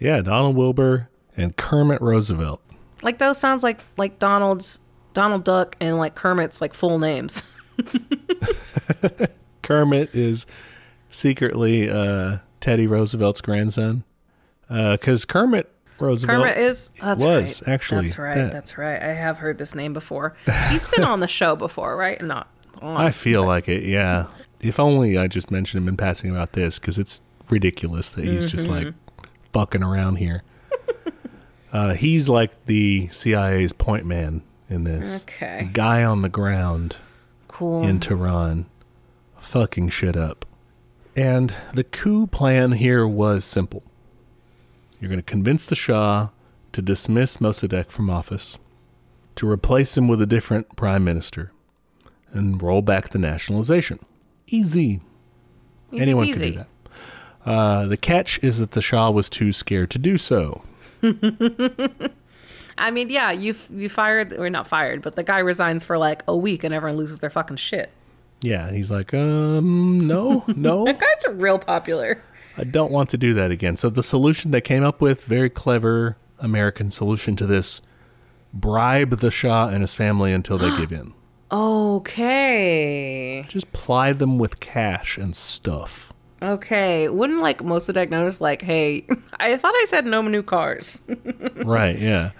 B: Yeah, Donald Wilber and Kermit Roosevelt.
A: Like those sounds like like Donald's Donald Duck and like Kermit's like full names.
B: Kermit is secretly uh, Teddy Roosevelt's grandson. Because Kermit Roosevelt
A: Kermit is that's
B: was
A: right.
B: actually
A: That's right.
B: that.
A: That's right. I have heard this name before. He's been on the show before, right? Not on.
B: I feel like it, yeah. If only I just mentioned him in passing about this, because it's ridiculous that he's just like bucking around here. uh, he's like the CIA's point man in this.
A: Okay.
B: Guy on the ground
A: cool.
B: in Tehran, fucking shit up. And the coup plan here was simple. You're going to convince the Shah to dismiss Mossadegh from office, to replace him with a different prime minister, and roll back the nationalization. Easy.
A: Easy
B: Anyone
A: peasy.
B: can do that. Uh, the catch is that the Shah was too scared to do so.
A: I mean, yeah, you you fired or not fired, but the guy resigns for like a week and everyone loses their fucking shit.
B: Yeah, he's like, um, no, no.
A: That guy's real popular.
B: I don't want to do that again. So the solution they came up with, very clever American solution to this, bribe the Shah and his family until they give in.
A: Okay.
B: Just ply them with cash and stuff.
A: Okay, wouldn't like Mossadegh notice? Like, hey, I thought I said no new cars.
B: right, yeah.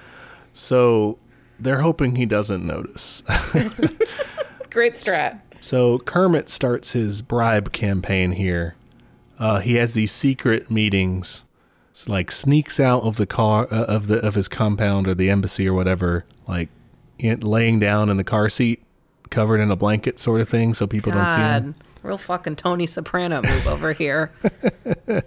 B: So they're hoping he doesn't notice.
A: Great strat.
B: So Kermit starts his bribe campaign here. Uh, he has these secret meetings, It's like sneaks out of the car uh, of the of his compound or the embassy or whatever, like in, laying down in the car seat, covered in a blanket, sort of thing, so people don't see him.
A: God, real fucking Tony Soprano move over here.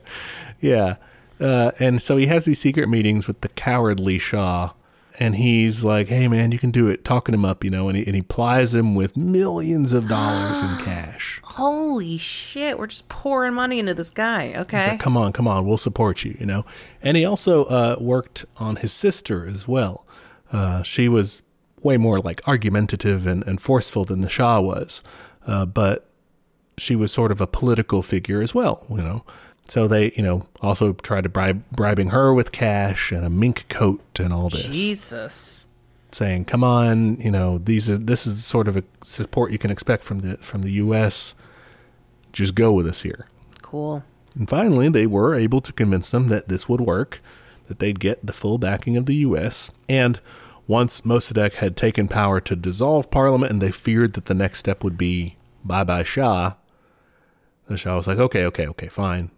B: Yeah. Uh, and so he has these secret meetings with the cowardly Shah. And he's like, hey, man, you can do it. Talking him up, you know, and he, and he plies him with millions of dollars in cash.
A: Holy shit, we're just pouring money into this guy.
B: He's
A: Okay.
B: like, come on, come on, we'll support you, you know. And he also uh, worked on his sister as well. Uh, she was way more like argumentative and, and forceful than the Shah was, uh, but she was sort of a political figure as well, you know. So they, you know, also tried to bribe bribing her with cash and a mink coat and all this,
A: Jesus.
B: saying, "Come on, you know, these are this is the sort of a support you can expect from the from the U.S. Just go with us here."
A: Cool.
B: And finally, they were able to convince them that this would work, that they'd get the full backing of the U.S. And once Mossadegh had taken power to dissolve Parliament, and they feared that the next step would be bye bye Shah, the Shah was like, okay, okay, okay, fine.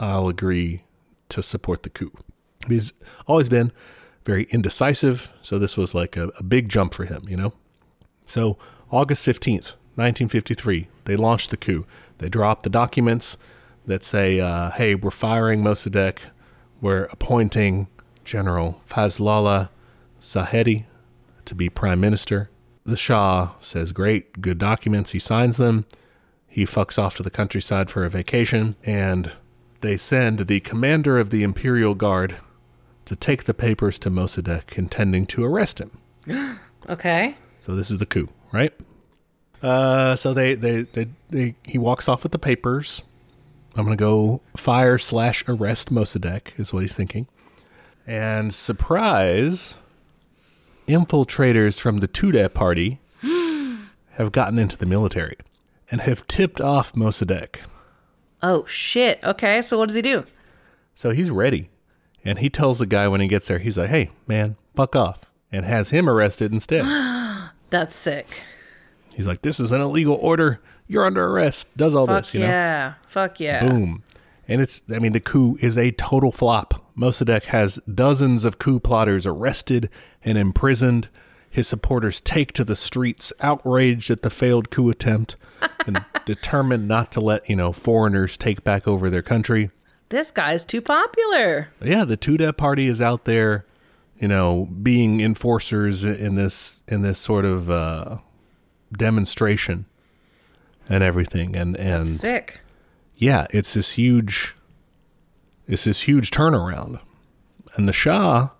B: I'll agree to support the coup. He's always been very indecisive, so this was like a, a big jump for him, you know? So, August 15th, 1953, they launched the coup. They dropped the documents that say, uh, hey, we're firing Mossadegh. We're appointing General Fazlollah Zahedi to be prime minister. The Shah says, great, good documents. He signs them. He fucks off to the countryside for a vacation, and they send the commander of the Imperial Guard to take the papers to Mossadegh, intending to arrest him.
A: Okay.
B: So this is the coup, right? Uh, so they, they, they, they, he walks off with the papers. I'm gonna go fire slash arrest Mossadegh is what he's thinking. And surprise, infiltrators from the Tudeh party have gotten into the military and have tipped off Mossadegh.
A: Oh shit. Okay, so what does he do?
B: So he's ready. And he tells the guy when he gets there, he's like, hey, man, fuck off. And has him arrested instead.
A: That's sick.
B: He's like, this is an illegal order. You're under arrest. Does all
A: Fuck
B: this, you know?
A: yeah. Fuck yeah.
B: Boom. And it's, I mean, the coup is a total flop. Mossadegh has dozens of coup plotters arrested and imprisoned. His supporters take to the streets, outraged at the failed coup attempt and determined not to let, you know, foreigners take back over their country.
A: This guy's too popular.
B: Yeah, the Tudeh party is out there, you know, being enforcers in this in this sort of uh, demonstration and everything. And and
A: Sick.
B: yeah, it's this huge, it's this huge turnaround, and the Shah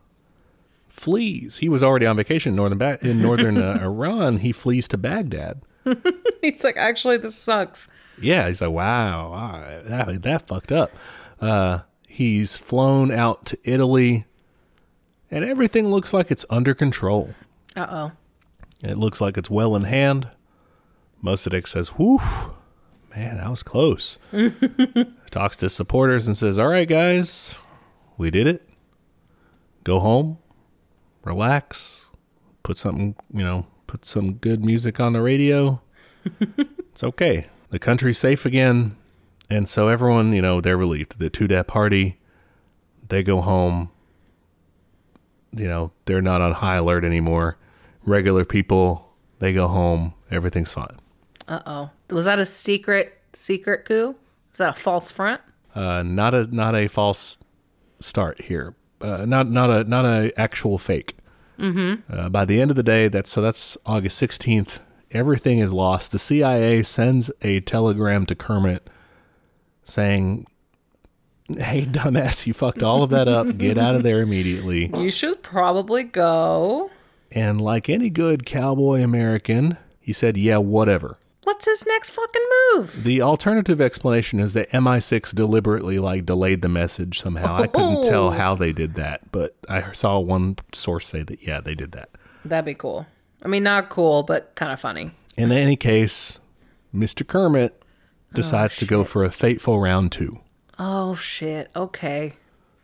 B: flees. He was already on vacation in northern ba- in northern uh, Iran. He flees to Baghdad.
A: He's like, actually, this sucks.
B: Yeah, he's like, wow, wow, that that fucked up. Uh, he's flown out to Italy, and everything looks like it's under control.
A: Uh oh.
B: It looks like it's well in hand. Mossadegh says, "Whew, man, that was close." Talks to supporters and says, "All right, guys, we did it. Go home, relax, put something, you know, put some good music on the radio. it's okay. The country's safe again." And so everyone, you know, they're relieved. The Tudeh party, they go home. You know, they're not on high alert anymore. Regular people, they go home. Everything's fine.
A: Uh oh. Was that a secret secret coup? Is that a false front?
B: Uh, not a not a false start here. Uh, not not a not a actual fake. Mm-hmm. Uh, by the end of the day, that's so that's August sixteenth. Everything is lost. The CIA sends a telegram to Kermit saying, "Hey, dumbass, you fucked all of that up. Get out of there immediately."
A: You should probably go.
B: And like any good cowboy American, he said, "Yeah, whatever."
A: What's his next fucking move?
B: The alternative explanation is that MI6 deliberately like delayed the message somehow. I couldn't tell
A: Oh.
B: how they did that, but I saw one source say that yeah, they did that.
A: That'd be cool. I mean, not cool, but kind of funny.
B: In any case, Mr. Kermit decides oh, to go for a fateful round two.
A: Oh shit. Okay.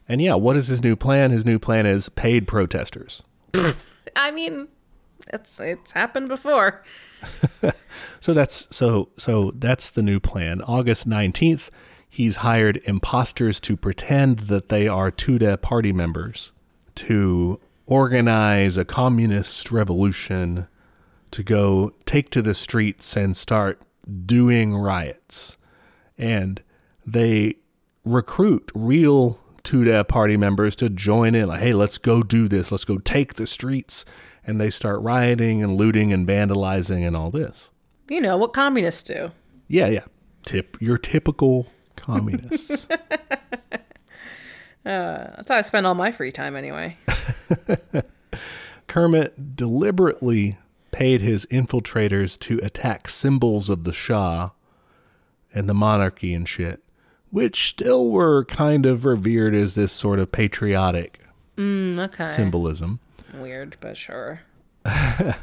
B: And yeah, what is his new plan? His new plan is paid protesters.
A: I mean, it's it's happened before.
B: So that's so so that's the new plan. August 19th, he's hired imposters to pretend that they are Tudeh party members to organize a communist revolution to go take to the streets and start doing riots. And they recruit real Tudeh party members to join in. Like, hey, let's go do this. Let's go take the streets. And they start rioting and looting and vandalizing and all this.
A: You know what communists do.
B: Yeah, yeah. Tip your typical communists.
A: That's how I spend all my free time anyway.
B: Kermit deliberately paid his infiltrators to attack symbols of the Shah and the monarchy and shit, which still were kind of revered as this sort of patriotic
A: Mm, okay.
B: symbolism.
A: Weird, but sure.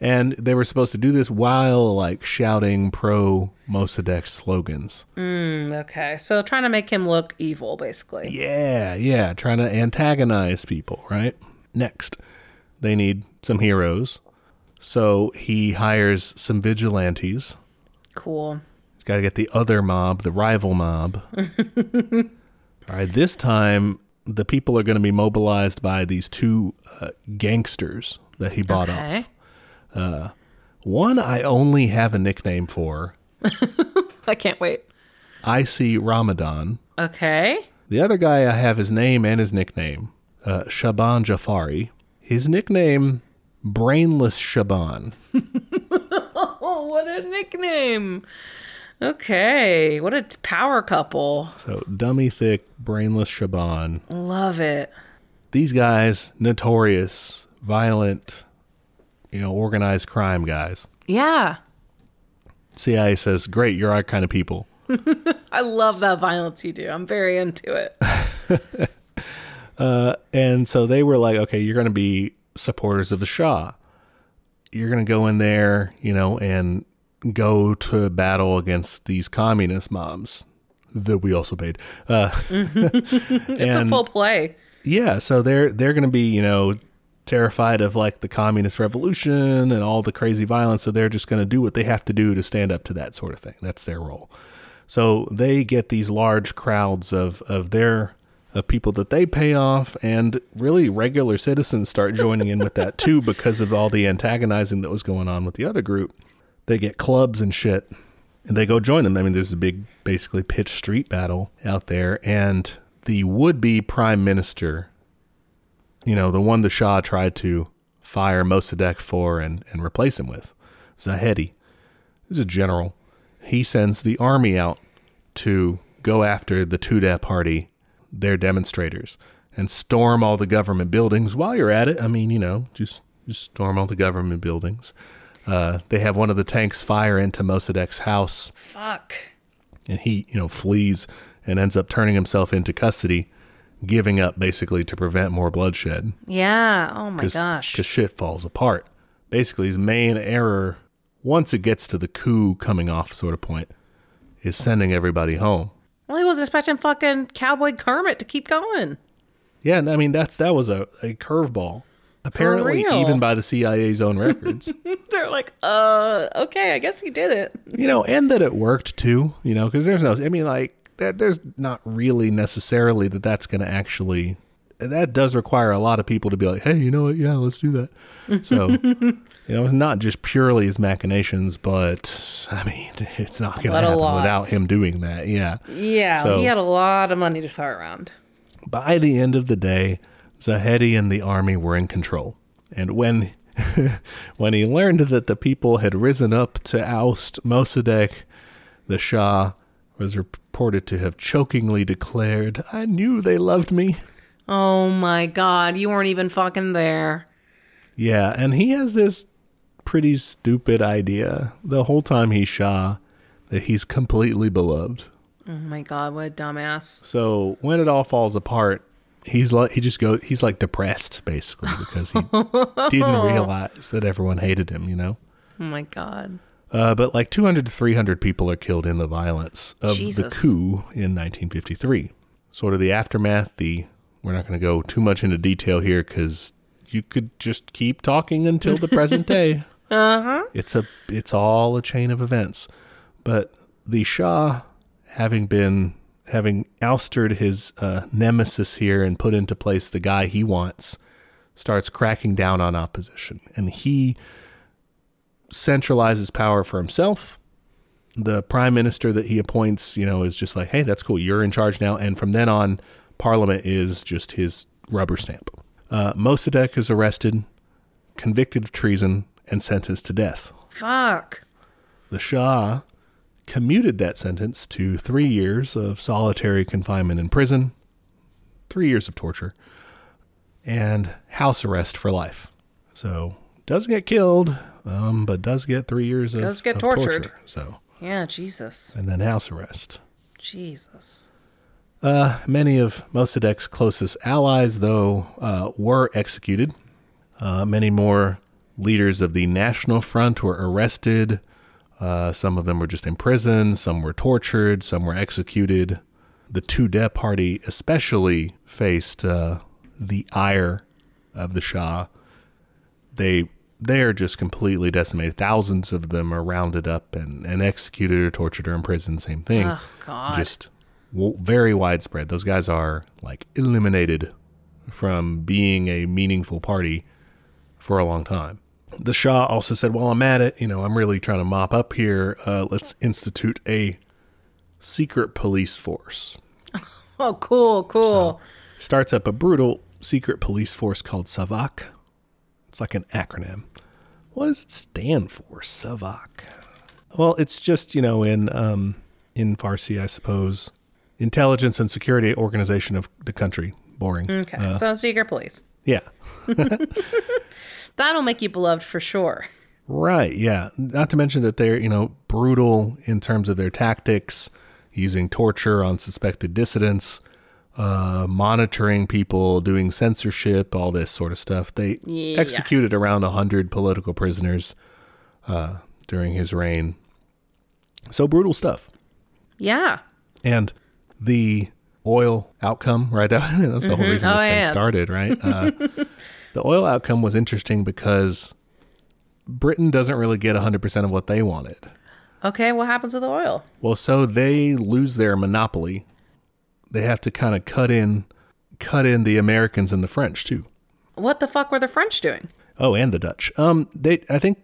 B: And they were supposed to do this while like shouting pro Mossadegh slogans.
A: Mm, okay. So trying to make him look evil, basically.
B: Yeah, yeah, trying to antagonize people, right? Next, they need some heroes. So he hires some vigilantes.
A: Cool.
B: He's got to get the other mob, the rival mob. All right, this time the people are going to be mobilized by these two uh, gangsters that he bought off.
A: Okay.
B: One I only have a nickname for,
A: I can't wait.
B: Icy Ramadan.
A: Okay.
B: The other guy I have his name and his nickname, uh, Shaban Jafari. His nickname, Brainless Shaban.
A: Oh, what a nickname. Okay. What a power couple.
B: So dummy thick, brainless Shaban.
A: Love it.
B: These guys, notorious, violent, you know, organized crime guys.
A: Yeah.
B: CIA says, "Great, you're our kind of people."
A: I love that violence you do. I'm very into it.
B: Uh, and so they were like, "Okay, you're going to be supporters of the Shah. You're going to go in there, you know, and go to battle against these communist mobs that we also paid." Uh,
A: It's a full play.
B: Yeah, so they're they're going to be, you know, terrified of like the communist revolution and all the crazy violence, so they're just going to do what they have to do to stand up to that sort of thing. That's their role. So they get these large crowds of of their of people that they pay off and really regular citizens start joining in with that too because of all the antagonizing that was going on with the other group. They get clubs and shit and they go join them. I mean, there's a big, basically pitch street battle out there, and the would-be prime minister, you know, the one the Shah tried to fire Mossadegh for and, and replace him with, Zahedi, is a general. He sends the army out to go after the Tudeh party, their demonstrators, and storm all the government buildings. While you're at it, I mean, you know, just just storm all the government buildings. Uh, they have one of the tanks fire into Mossadegh's house
A: Fuck.
B: and he you know flees and ends up turning himself into custody giving up basically to prevent more bloodshed
A: Yeah. Oh my gosh.
B: because shit falls apart basically his main error once it gets to the coup coming off sort of point is sending everybody home
A: Well, he wasn't expecting fucking Cowboy Kermit to keep going.
B: yeah i mean that's that was a, a curveball apparently even by the cia's own records
A: They're like, uh, okay, I guess we did it.
B: you know, and that it worked too, you know, because there's no, I mean, like, that, there's not really necessarily that that's going to actually, that does require a lot of people to be like, hey, you know what? Yeah, let's do that. So, you know, it's not just purely his machinations, but I mean, it's not going to
A: But a
B: happen
A: lot.
B: without him doing that. Yeah.
A: Yeah,
B: So-
A: he had a lot of money to throw around.
B: By the end of the day, Zahedi and the army were in control. And when when he learned that the people had risen up to oust Mossadegh, the Shah was reported to have chokingly declared, I knew they loved me.
A: Oh my god, you weren't even fucking there.
B: Yeah, and he has this pretty stupid idea the whole time he's Shah that he's completely beloved.
A: Oh my god, what a dumbass.
B: So when it all falls apart, he's like he just goes he's like depressed basically because he didn't realize that everyone hated him, you know.
A: Oh my god.
B: Uh, but like 200 to 300 people are killed in the violence of the coup in 1953. Sort of the aftermath. The we're not going to go too much into detail here because you could just keep talking until the present day.
A: Uh-huh.
B: It's a it's all a chain of events. But the Shah, having been having ousted his uh, nemesis here and put into place the guy he wants, starts cracking down on opposition, and he centralizes power for himself. The prime minister that he appoints, you know, is just like, hey, that's cool. You're in charge now. And from then on, parliament is just his rubber stamp. Uh, Mossadegh is arrested, convicted of treason, and sentenced to death.
A: Fuck.
B: The Shah commuted that sentence to three years of solitary confinement in prison, three years of torture, and house arrest for life. So doesn't get killed, um, but does get three years of,
A: Does get
B: of
A: tortured.
B: torture. So
A: Yeah, Jesus.
B: and then house arrest.
A: Jesus.
B: Uh, many of Mossadegh's closest allies, though, uh, were executed. Uh, many more leaders of the National Front were arrested. Uh, some of them were just imprisoned. Some were tortured. Some were executed. The Tudeh party especially faced uh, the ire of the Shah. They they are just completely decimated. Thousands of them are rounded up and, and executed or tortured or imprisoned. Same thing
A: Oh, God.
B: just w- very widespread. Those guys are like eliminated from being a meaningful party for a long time. The Shah also said, "While I'm at it, you know, I'm really trying to mop up here. Uh, let's institute a secret police force."
A: oh, cool, cool.
B: Starts up a brutal secret police force called Savak. It's like an acronym. What does it stand for? Savak. Well, it's just you know in um, in Farsi, I suppose, intelligence and security organization of the country. Boring.
A: okay, so secret police.
B: Yeah.
A: That'll make you beloved for sure.
B: Right. Yeah. Not to mention that they're you know brutal in terms of their tactics, using torture on suspected dissidents, uh, monitoring people, doing censorship, all this sort of stuff. They
A: Yeah.
B: executed around hundred political prisoners uh, during his reign. So brutal stuff.
A: Yeah.
B: And the oil outcome, right? That, I mean, that's the whole reason this
A: Oh,
B: thing
A: yeah.
B: started, right? Uh, the oil outcome was interesting because Britain doesn't really get 100% of what they wanted.
A: Okay, what happens with the oil?
B: Well, so they lose their monopoly. They have to kind of cut in cut in the Americans and the French too.
A: What the fuck were the French doing?
B: Oh, and the Dutch. Um they I think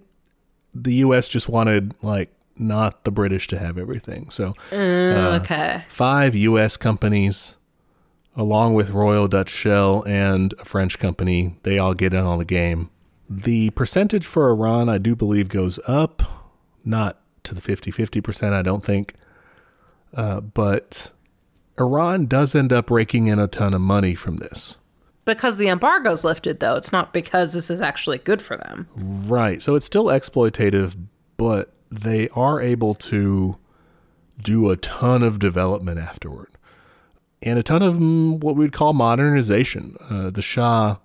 B: the US just wanted like not the British to have everything. So
A: okay.
B: five U.S. companies, along with Royal Dutch Shell and a French company, they all get in on the game. The percentage for Iran, I do believe, goes up, not to the 50 50%, I don't think. Uh, but Iran does end up raking in a ton of money from this.
A: Because the embargo's lifted, though. It's not because this is actually good for them.
B: Right. So it's still exploitative, but they are able to do a ton of development afterward and a ton of mm, what we'd call modernization. Uh, the Shah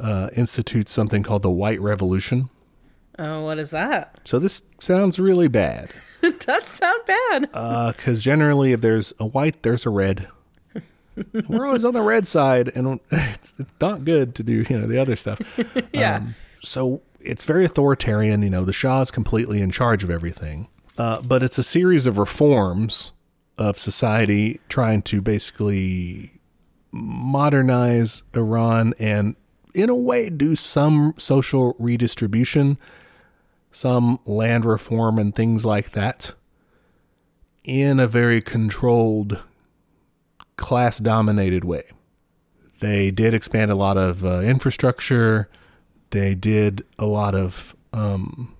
B: uh, institutes something called the White Revolution.
A: Oh, what is that?
B: So this sounds really bad
A: It does sound bad.
B: because generally, if there's a white, there's a red. We're always on the red side, and it's, it's not good to do you know the other stuff.
A: yeah.
B: so it's very authoritarian. You know, the Shah is completely in charge of everything. Uh, but it's a series of reforms of society trying to basically modernize Iran and, in a way, do some social redistribution, some land reform, and things like that in a very controlled, class dominated way. They did expand a lot of uh, infrastructure. They did a lot of, um,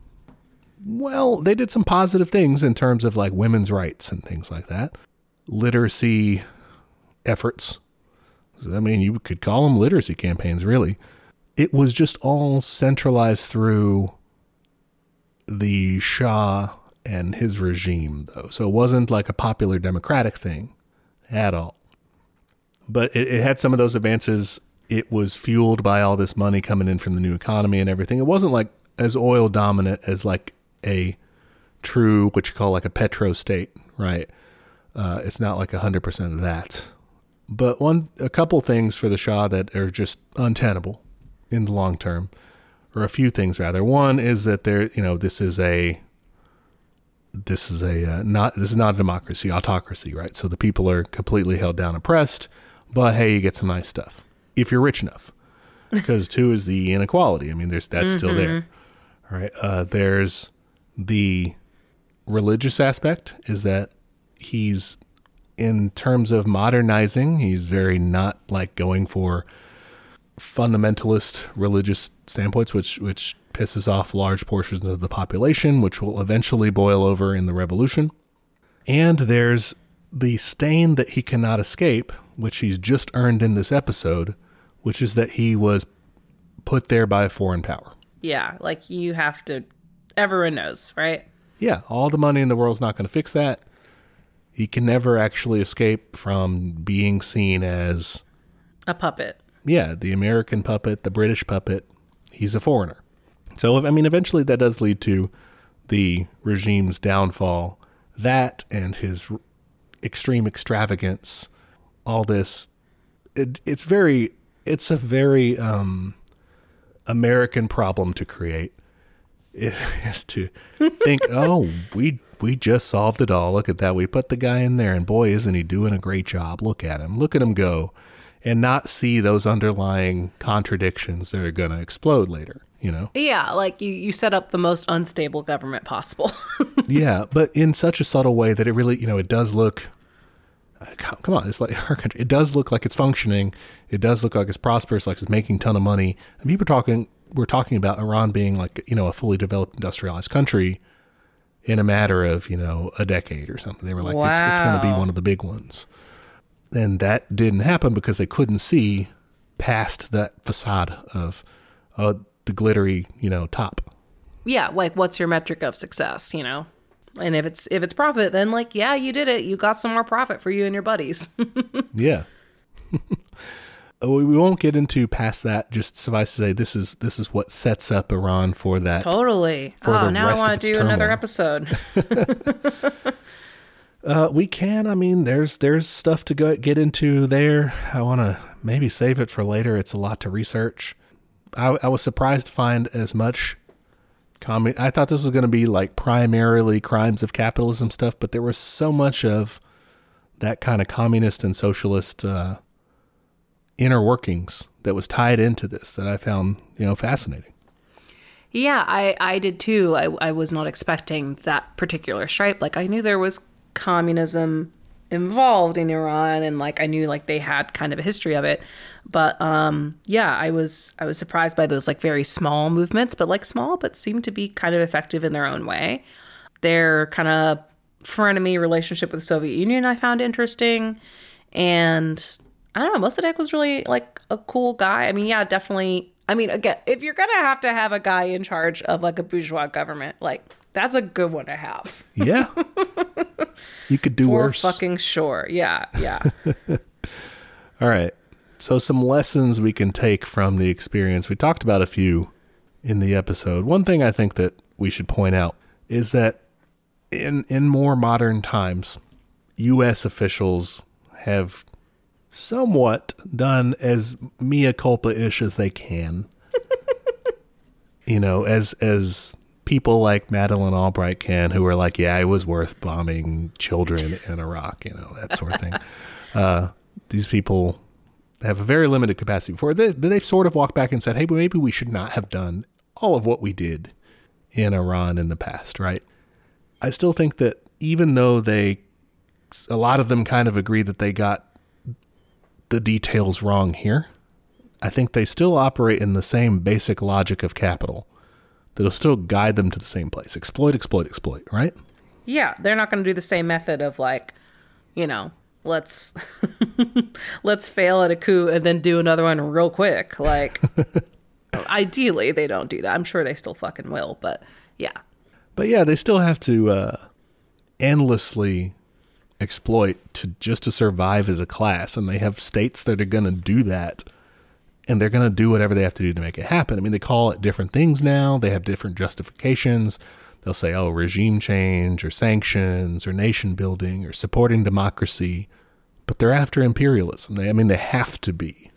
B: well, they did some positive things in terms of like women's rights and things like that. Literacy efforts. I mean, you could call them literacy campaigns, really. It was just all centralized through the Shah and his regime, though. So it wasn't like a popular democratic thing at all but it, it had some of those advances. It was fueled by all this money coming in from the new economy and everything. It wasn't like as oil dominant as like a true what you call like a petro state, right? Uh, it's not like hundred percent of that. But one, a couple things for the Shah that are just untenable in the long term, or a few things rather. One is that there, you know, this is a this is a uh, not this is not a democracy, autocracy, right? So the people are completely held down, oppressed. But hey, you get some nice stuff if you're rich enough. Because two is the inequality. I mean, there's that's mm-hmm. still there. All right. Uh, there's the religious aspect is that he's in terms of modernizing, he's very not like going for fundamentalist religious standpoints, which which pisses off large portions of the population, which will eventually boil over in the revolution. And there's the stain that he cannot escape, which he's just earned in this episode, which is that he was put there by a foreign power.
A: Yeah, like you have to, everyone knows, right?
B: Yeah, all the money in the world's not going to fix that. He can never actually escape from being seen as
A: a puppet.
B: Yeah, the American puppet, the British puppet. He's a foreigner. So, I mean, eventually that does lead to the regime's downfall. That and his extreme extravagance, all this, it, it's very, it's a very um, American problem to create. It is to think, oh, we we just solved it all. Look at that. We put the guy in there, and boy, isn't he doing a great job? Look at him. Look at him go, and not see those underlying contradictions that are going to explode later you know?
A: Yeah, like you, you set up the most unstable government possible.
B: yeah, but in such a subtle way that it really, you know, it does look. Uh, come on, it's like our country. It does look like it's functioning. It does look like it's prosperous, like it's making a ton of money. And people are talking, we're talking about Iran being like, you know, a fully developed industrialized country in a matter of, you know, a decade or something. They were like, wow. it's, it's going to be one of the big ones. And that didn't happen because they couldn't see past that facade of, uh, the glittery, you know, top.
A: Yeah, like what's your metric of success, you know? And if it's if it's profit, then like yeah, you did it. You got some more profit for you and your buddies.
B: yeah. we won't get into past that. Just suffice to say, this is this is what sets up Iran for that.
A: Totally. For oh, now I want to do turmoil. another episode.
B: uh, we can. I mean, there's there's stuff to go get into there. I want to maybe save it for later. It's a lot to research. I, I was surprised to find as much comment. I thought this was going to be like primarily crimes of capitalism stuff, but there was so much of that kind of communist and socialist uh, inner workings that was tied into this that I found you know fascinating.
A: Yeah, I I did too. I I was not expecting that particular stripe. Like I knew there was communism involved in Iran and like I knew like they had kind of a history of it. But um yeah, I was I was surprised by those like very small movements, but like small but seemed to be kind of effective in their own way. Their kind of frenemy relationship with the Soviet Union I found interesting. And I don't know, Mossadegh was really like a cool guy. I mean, yeah, definitely I mean, again, if you're gonna have to have a guy in charge of like a bourgeois government, like that's a good one to have.
B: Yeah. you could do For worse.
A: fucking sure. Yeah. Yeah.
B: All right. So some lessons we can take from the experience. We talked about a few in the episode. One thing I think that we should point out is that in in more modern times, US officials have somewhat done as mea culpa ish as they can. you know, as as people like Madeleine Albright can, who are like, yeah, it was worth bombing children in Iraq, you know, that sort of thing. Uh, these people have a very limited capacity for it. They, they've sort of walked back and said, hey, maybe we should not have done all of what we did in Iran in the past, right? I still think that even though they, a lot of them kind of agree that they got the details wrong here, I think they still operate in the same basic logic of capital that'll still guide them to the same place. Exploit, exploit, exploit, right?
A: Yeah, they're not going to do the same method of like, you know, let's let's fail at a coup and then do another one real quick. Like ideally they don't do that. I'm sure they still fucking will, but yeah.
B: But yeah, they still have to uh endlessly exploit to just to survive as a class and they have states that are going to do that and they're going to do whatever they have to do to make it happen. I mean, they call it different things now. They have different justifications. they'll say, oh, regime change or sanctions or nation building or supporting democracy, but they're after imperialism. They, I mean, they have to be.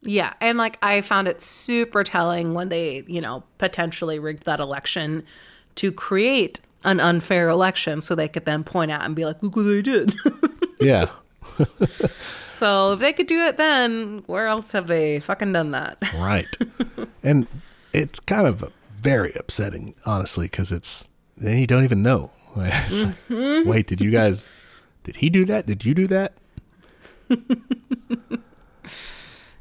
A: Yeah, and like I found it super telling when they, you know, potentially rigged that election to create an unfair election so they could then point out and be like, look what they did.
B: Yeah.
A: so if they could do it then, where else have they fucking done that?
B: right. And it's kind of very upsetting, honestly, because it's then you don't even know. Like, mm-hmm. Wait, did you guys? Did he do that? Did you do that?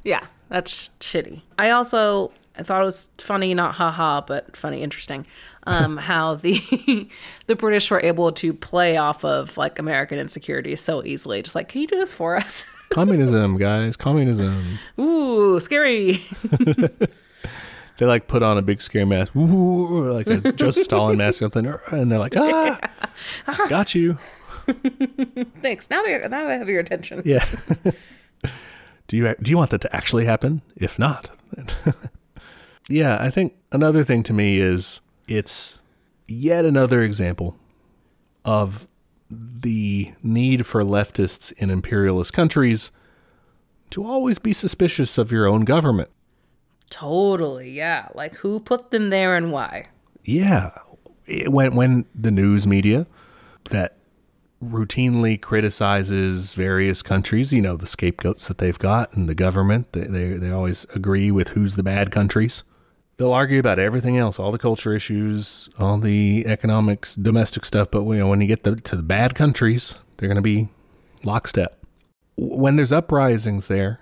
A: Yeah, that's shitty. I also I thought it was funny, not haha, but funny, interesting, um, how the the British were able to play off of like American insecurity so easily. Just like, can you do this for us?
B: Communism, guys. Communism.
A: Ooh, scary.
B: They like put on a big scare mask, Ooh, like a Joseph Stalin mask, or something, and they're like, ah, got you.
A: Thanks. Now they now I have your attention.
B: Yeah. do you do you want that to actually happen? If not, then- yeah, I think another thing to me is it's yet another example of the need for leftists in imperialist countries to always be suspicious of your own government.
A: Totally. Yeah. Like who put them there and why?
B: Yeah, it, when when the news media that routinely criticizes various countries, you know, the scapegoats that they've got and the government, they they, they always agree with who's the bad countries. They'll argue about everything else, all the culture issues, all the economics, domestic stuff. But you know, when you get the, to the bad countries, they're going to be lockstep. When there's uprisings there,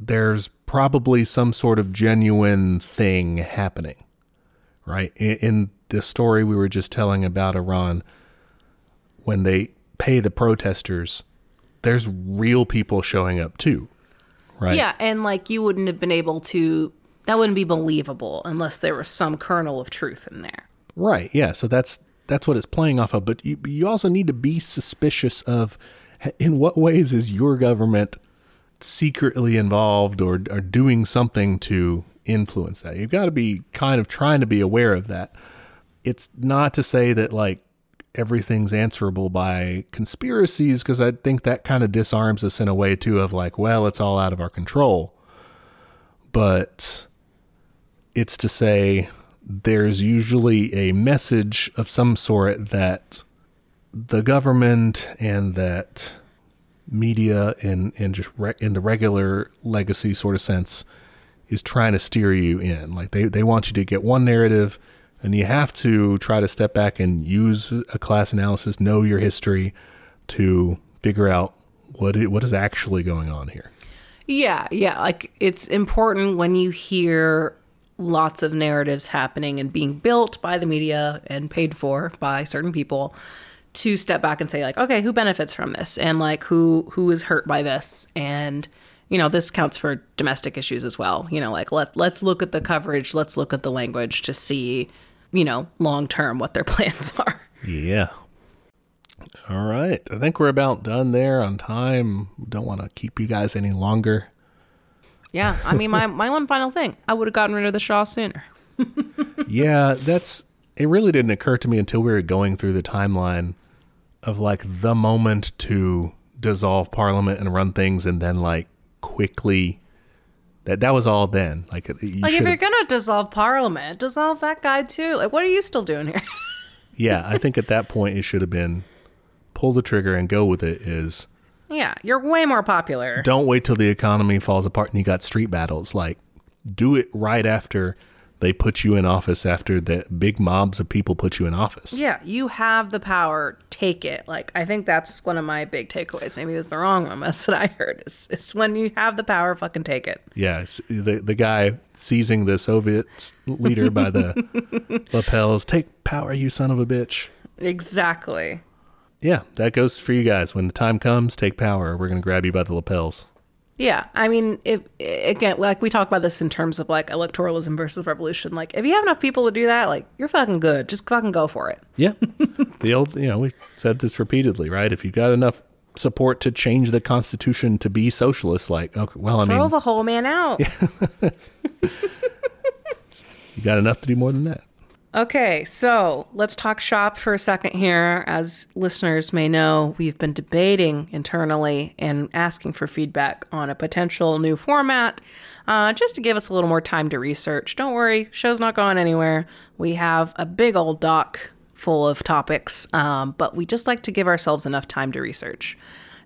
B: there's probably some sort of genuine thing happening right? In, in the story we were just telling about Iran, when they pay the protesters, there's real people showing up too, right?
A: Yeah, and like you wouldn't have been able to that wouldn't be believable unless there was some kernel of truth in there.
B: Right. Yeah. So that's that's what it's playing off of. But you, you also need to be suspicious of in what ways is your government secretly involved or, or doing something to influence that. You've got to be kind of trying to be aware of that. It's not to say that like everything's answerable by conspiracies because I think that kind of disarms us in a way too of like, well, it's all out of our control. But it's to say there's usually a message of some sort that the government and that media in in just re- in the regular legacy sort of sense is trying to steer you in like they they want you to get one narrative and you have to try to step back and use a class analysis know your history to figure out what it, what is actually going on here
A: Yeah, yeah. Like it's important when you hear lots of narratives happening and being built by the media and paid for by certain people to step back and say like, okay, who benefits from this and like who who is hurt by this and you know, this counts for domestic issues as well. You know, like let let's look at the coverage, let's look at the language to see, you know, long term what their plans are.
B: Yeah. All right. I think we're about done there on time. Don't want to keep you guys any longer.
A: Yeah, I mean, my my one final thing, I would have gotten rid of the Shah sooner.
B: yeah, that's it really didn't occur to me until we were going through the timeline of like the moment to dissolve parliament and run things and then like quickly that that was all then. Like you
A: Like if you're gonna dissolve Parliament, dissolve that guy too. Like, what are you still doing here?
B: Yeah, I think at that point it should have been pull the trigger and go with it is
A: yeah, you're way more popular.
B: don't wait till the economy falls apart and you got street battles. Like, do it right after they put you in office, after the big mobs of people put you in office.
A: Yeah, you have the power. Take it. Like I think that's one of my big takeaways. Maybe it was the wrong one. That's what I heard. Is, is when you have the power, fucking take it.
B: Yes, the the guy seizing the Soviet leader by the lapels. Take power, you son of a bitch.
A: Exactly.
B: Yeah, that goes for you guys. When the time comes, take power. We're gonna grab you by the lapels.
A: Yeah, I mean, if again, like we talk about this in terms of like electoralism versus revolution. Like, if you have enough people to do that, like you're fucking good. Just fucking go for it.
B: Yeah, the old you know we said this repeatedly, right? If you got enough support to change the constitution to be socialist, like okay, well, I
A: Throw
B: mean, throw
A: the whole man out.
B: you got enough to do more than that.
A: Okay, so let's talk shop for a second here. As listeners may know, we've been debating internally and asking for feedback on a potential new format uh, just to give us a little more time to research. Don't worry, show's not going anywhere. We have a big old doc full of topics, um, but we just like to give ourselves enough time to research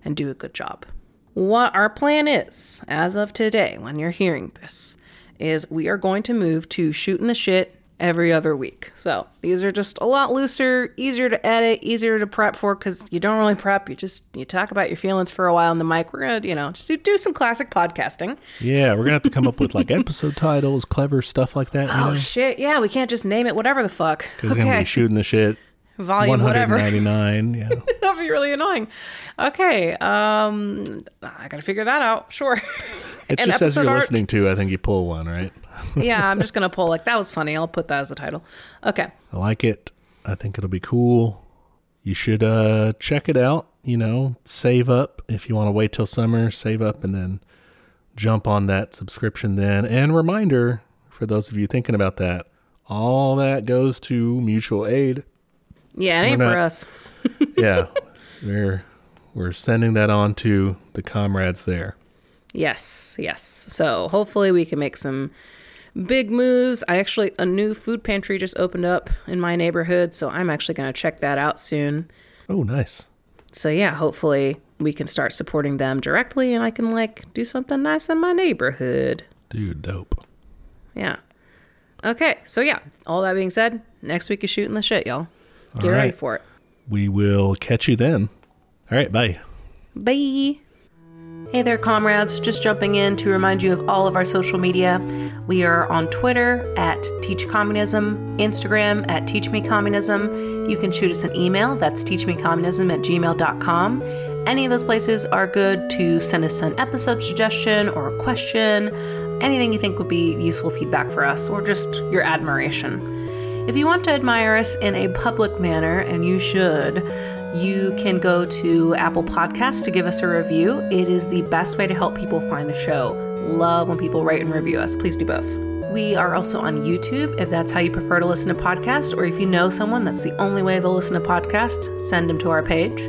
A: and do a good job. What our plan is, as of today, when you're hearing this, is we are going to move to shooting the shit every other week. So these are just a lot looser, easier to edit, easier to prep for because you don't really prep. You just you talk about your feelings for a while on the mic. We're gonna you know just do, do some classic podcasting.
B: Yeah, we're gonna have to come up with like episode titles, clever stuff like that. You
A: Oh
B: know?
A: shit! Yeah, we can't just name it whatever the fuck.
B: We're gonna
A: Okay,
B: be shooting the shit.
A: Volume whatever.
B: 199. Yeah.
A: That'd be really annoying. Okay, um, I gotta figure that out. Sure.
B: It's
A: And
B: just as
A: episode
B: you're
A: art.
B: listening to, I think you pull one, right?
A: yeah, I'm just gonna pull like that was funny. I'll put that as a title. Okay.
B: I like it. I think it'll be cool. You should uh check it out, you know, save up if you want to wait till summer, save up and then jump on that subscription then. And reminder for those of you thinking about that, all that goes to mutual aid.
A: Yeah, it ain't
B: We're
A: for us.
B: Yeah. we're we're sending that on to the comrades there.
A: Yes, yes. So hopefully we can make some big moves. I actually a new food pantry just opened up in my neighborhood, so I'm actually going to check that out soon.
B: Oh, nice.
A: So yeah, hopefully we can start supporting them directly and I can like do something nice in my neighborhood.
B: Dude, dope.
A: Yeah. Okay, so yeah, all that being said, next week is shooting the shit, y'all. Get
B: All
A: ready
B: right.
A: for it.
B: We will catch you then. All right, bye.
A: Bye. Hey there, comrades. Just jumping in to remind you of all of our social media. We are on Twitter at Teach Communism, Instagram at Teach Me Communism. You can shoot us an email. That's teachmecommunism at gmail.com. Any of those places are good to send us an episode suggestion or a question, anything you think would be useful feedback for us, or just your admiration. If you want to admire us in a public manner, and you should, you can go to Apple Podcasts to give us a review. It is the best way to help people find the show. Love when people write and review us. Please do both. We are also on YouTube if that's how you prefer to listen to podcasts, or if you know someone that's the only way they'll listen to podcasts, send them to our page.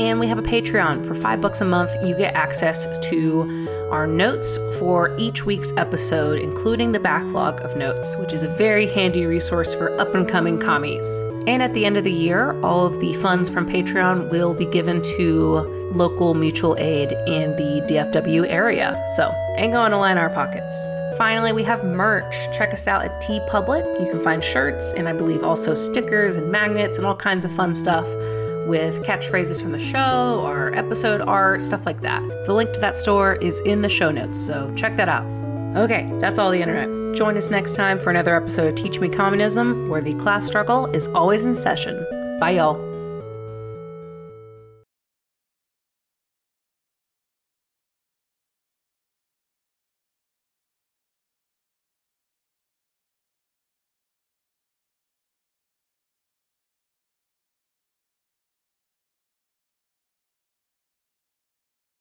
A: And we have a Patreon. For five bucks a month, you get access to our notes for each week's episode, including the backlog of notes, which is a very handy resource for up and coming commies. And at the end of the year, all of the funds from Patreon will be given to local mutual aid in the DFW area. So, ain't going to line our pockets. Finally, we have merch. Check us out at TeePublic. You can find shirts and I believe also stickers and magnets and all kinds of fun stuff with catchphrases from the show or episode art, stuff like that. The link to that store is in the show notes, so check that out. Okay, that's all the internet. Join us next time for another episode of Teach Me Communism, where the class struggle is always in session. Bye, y'all.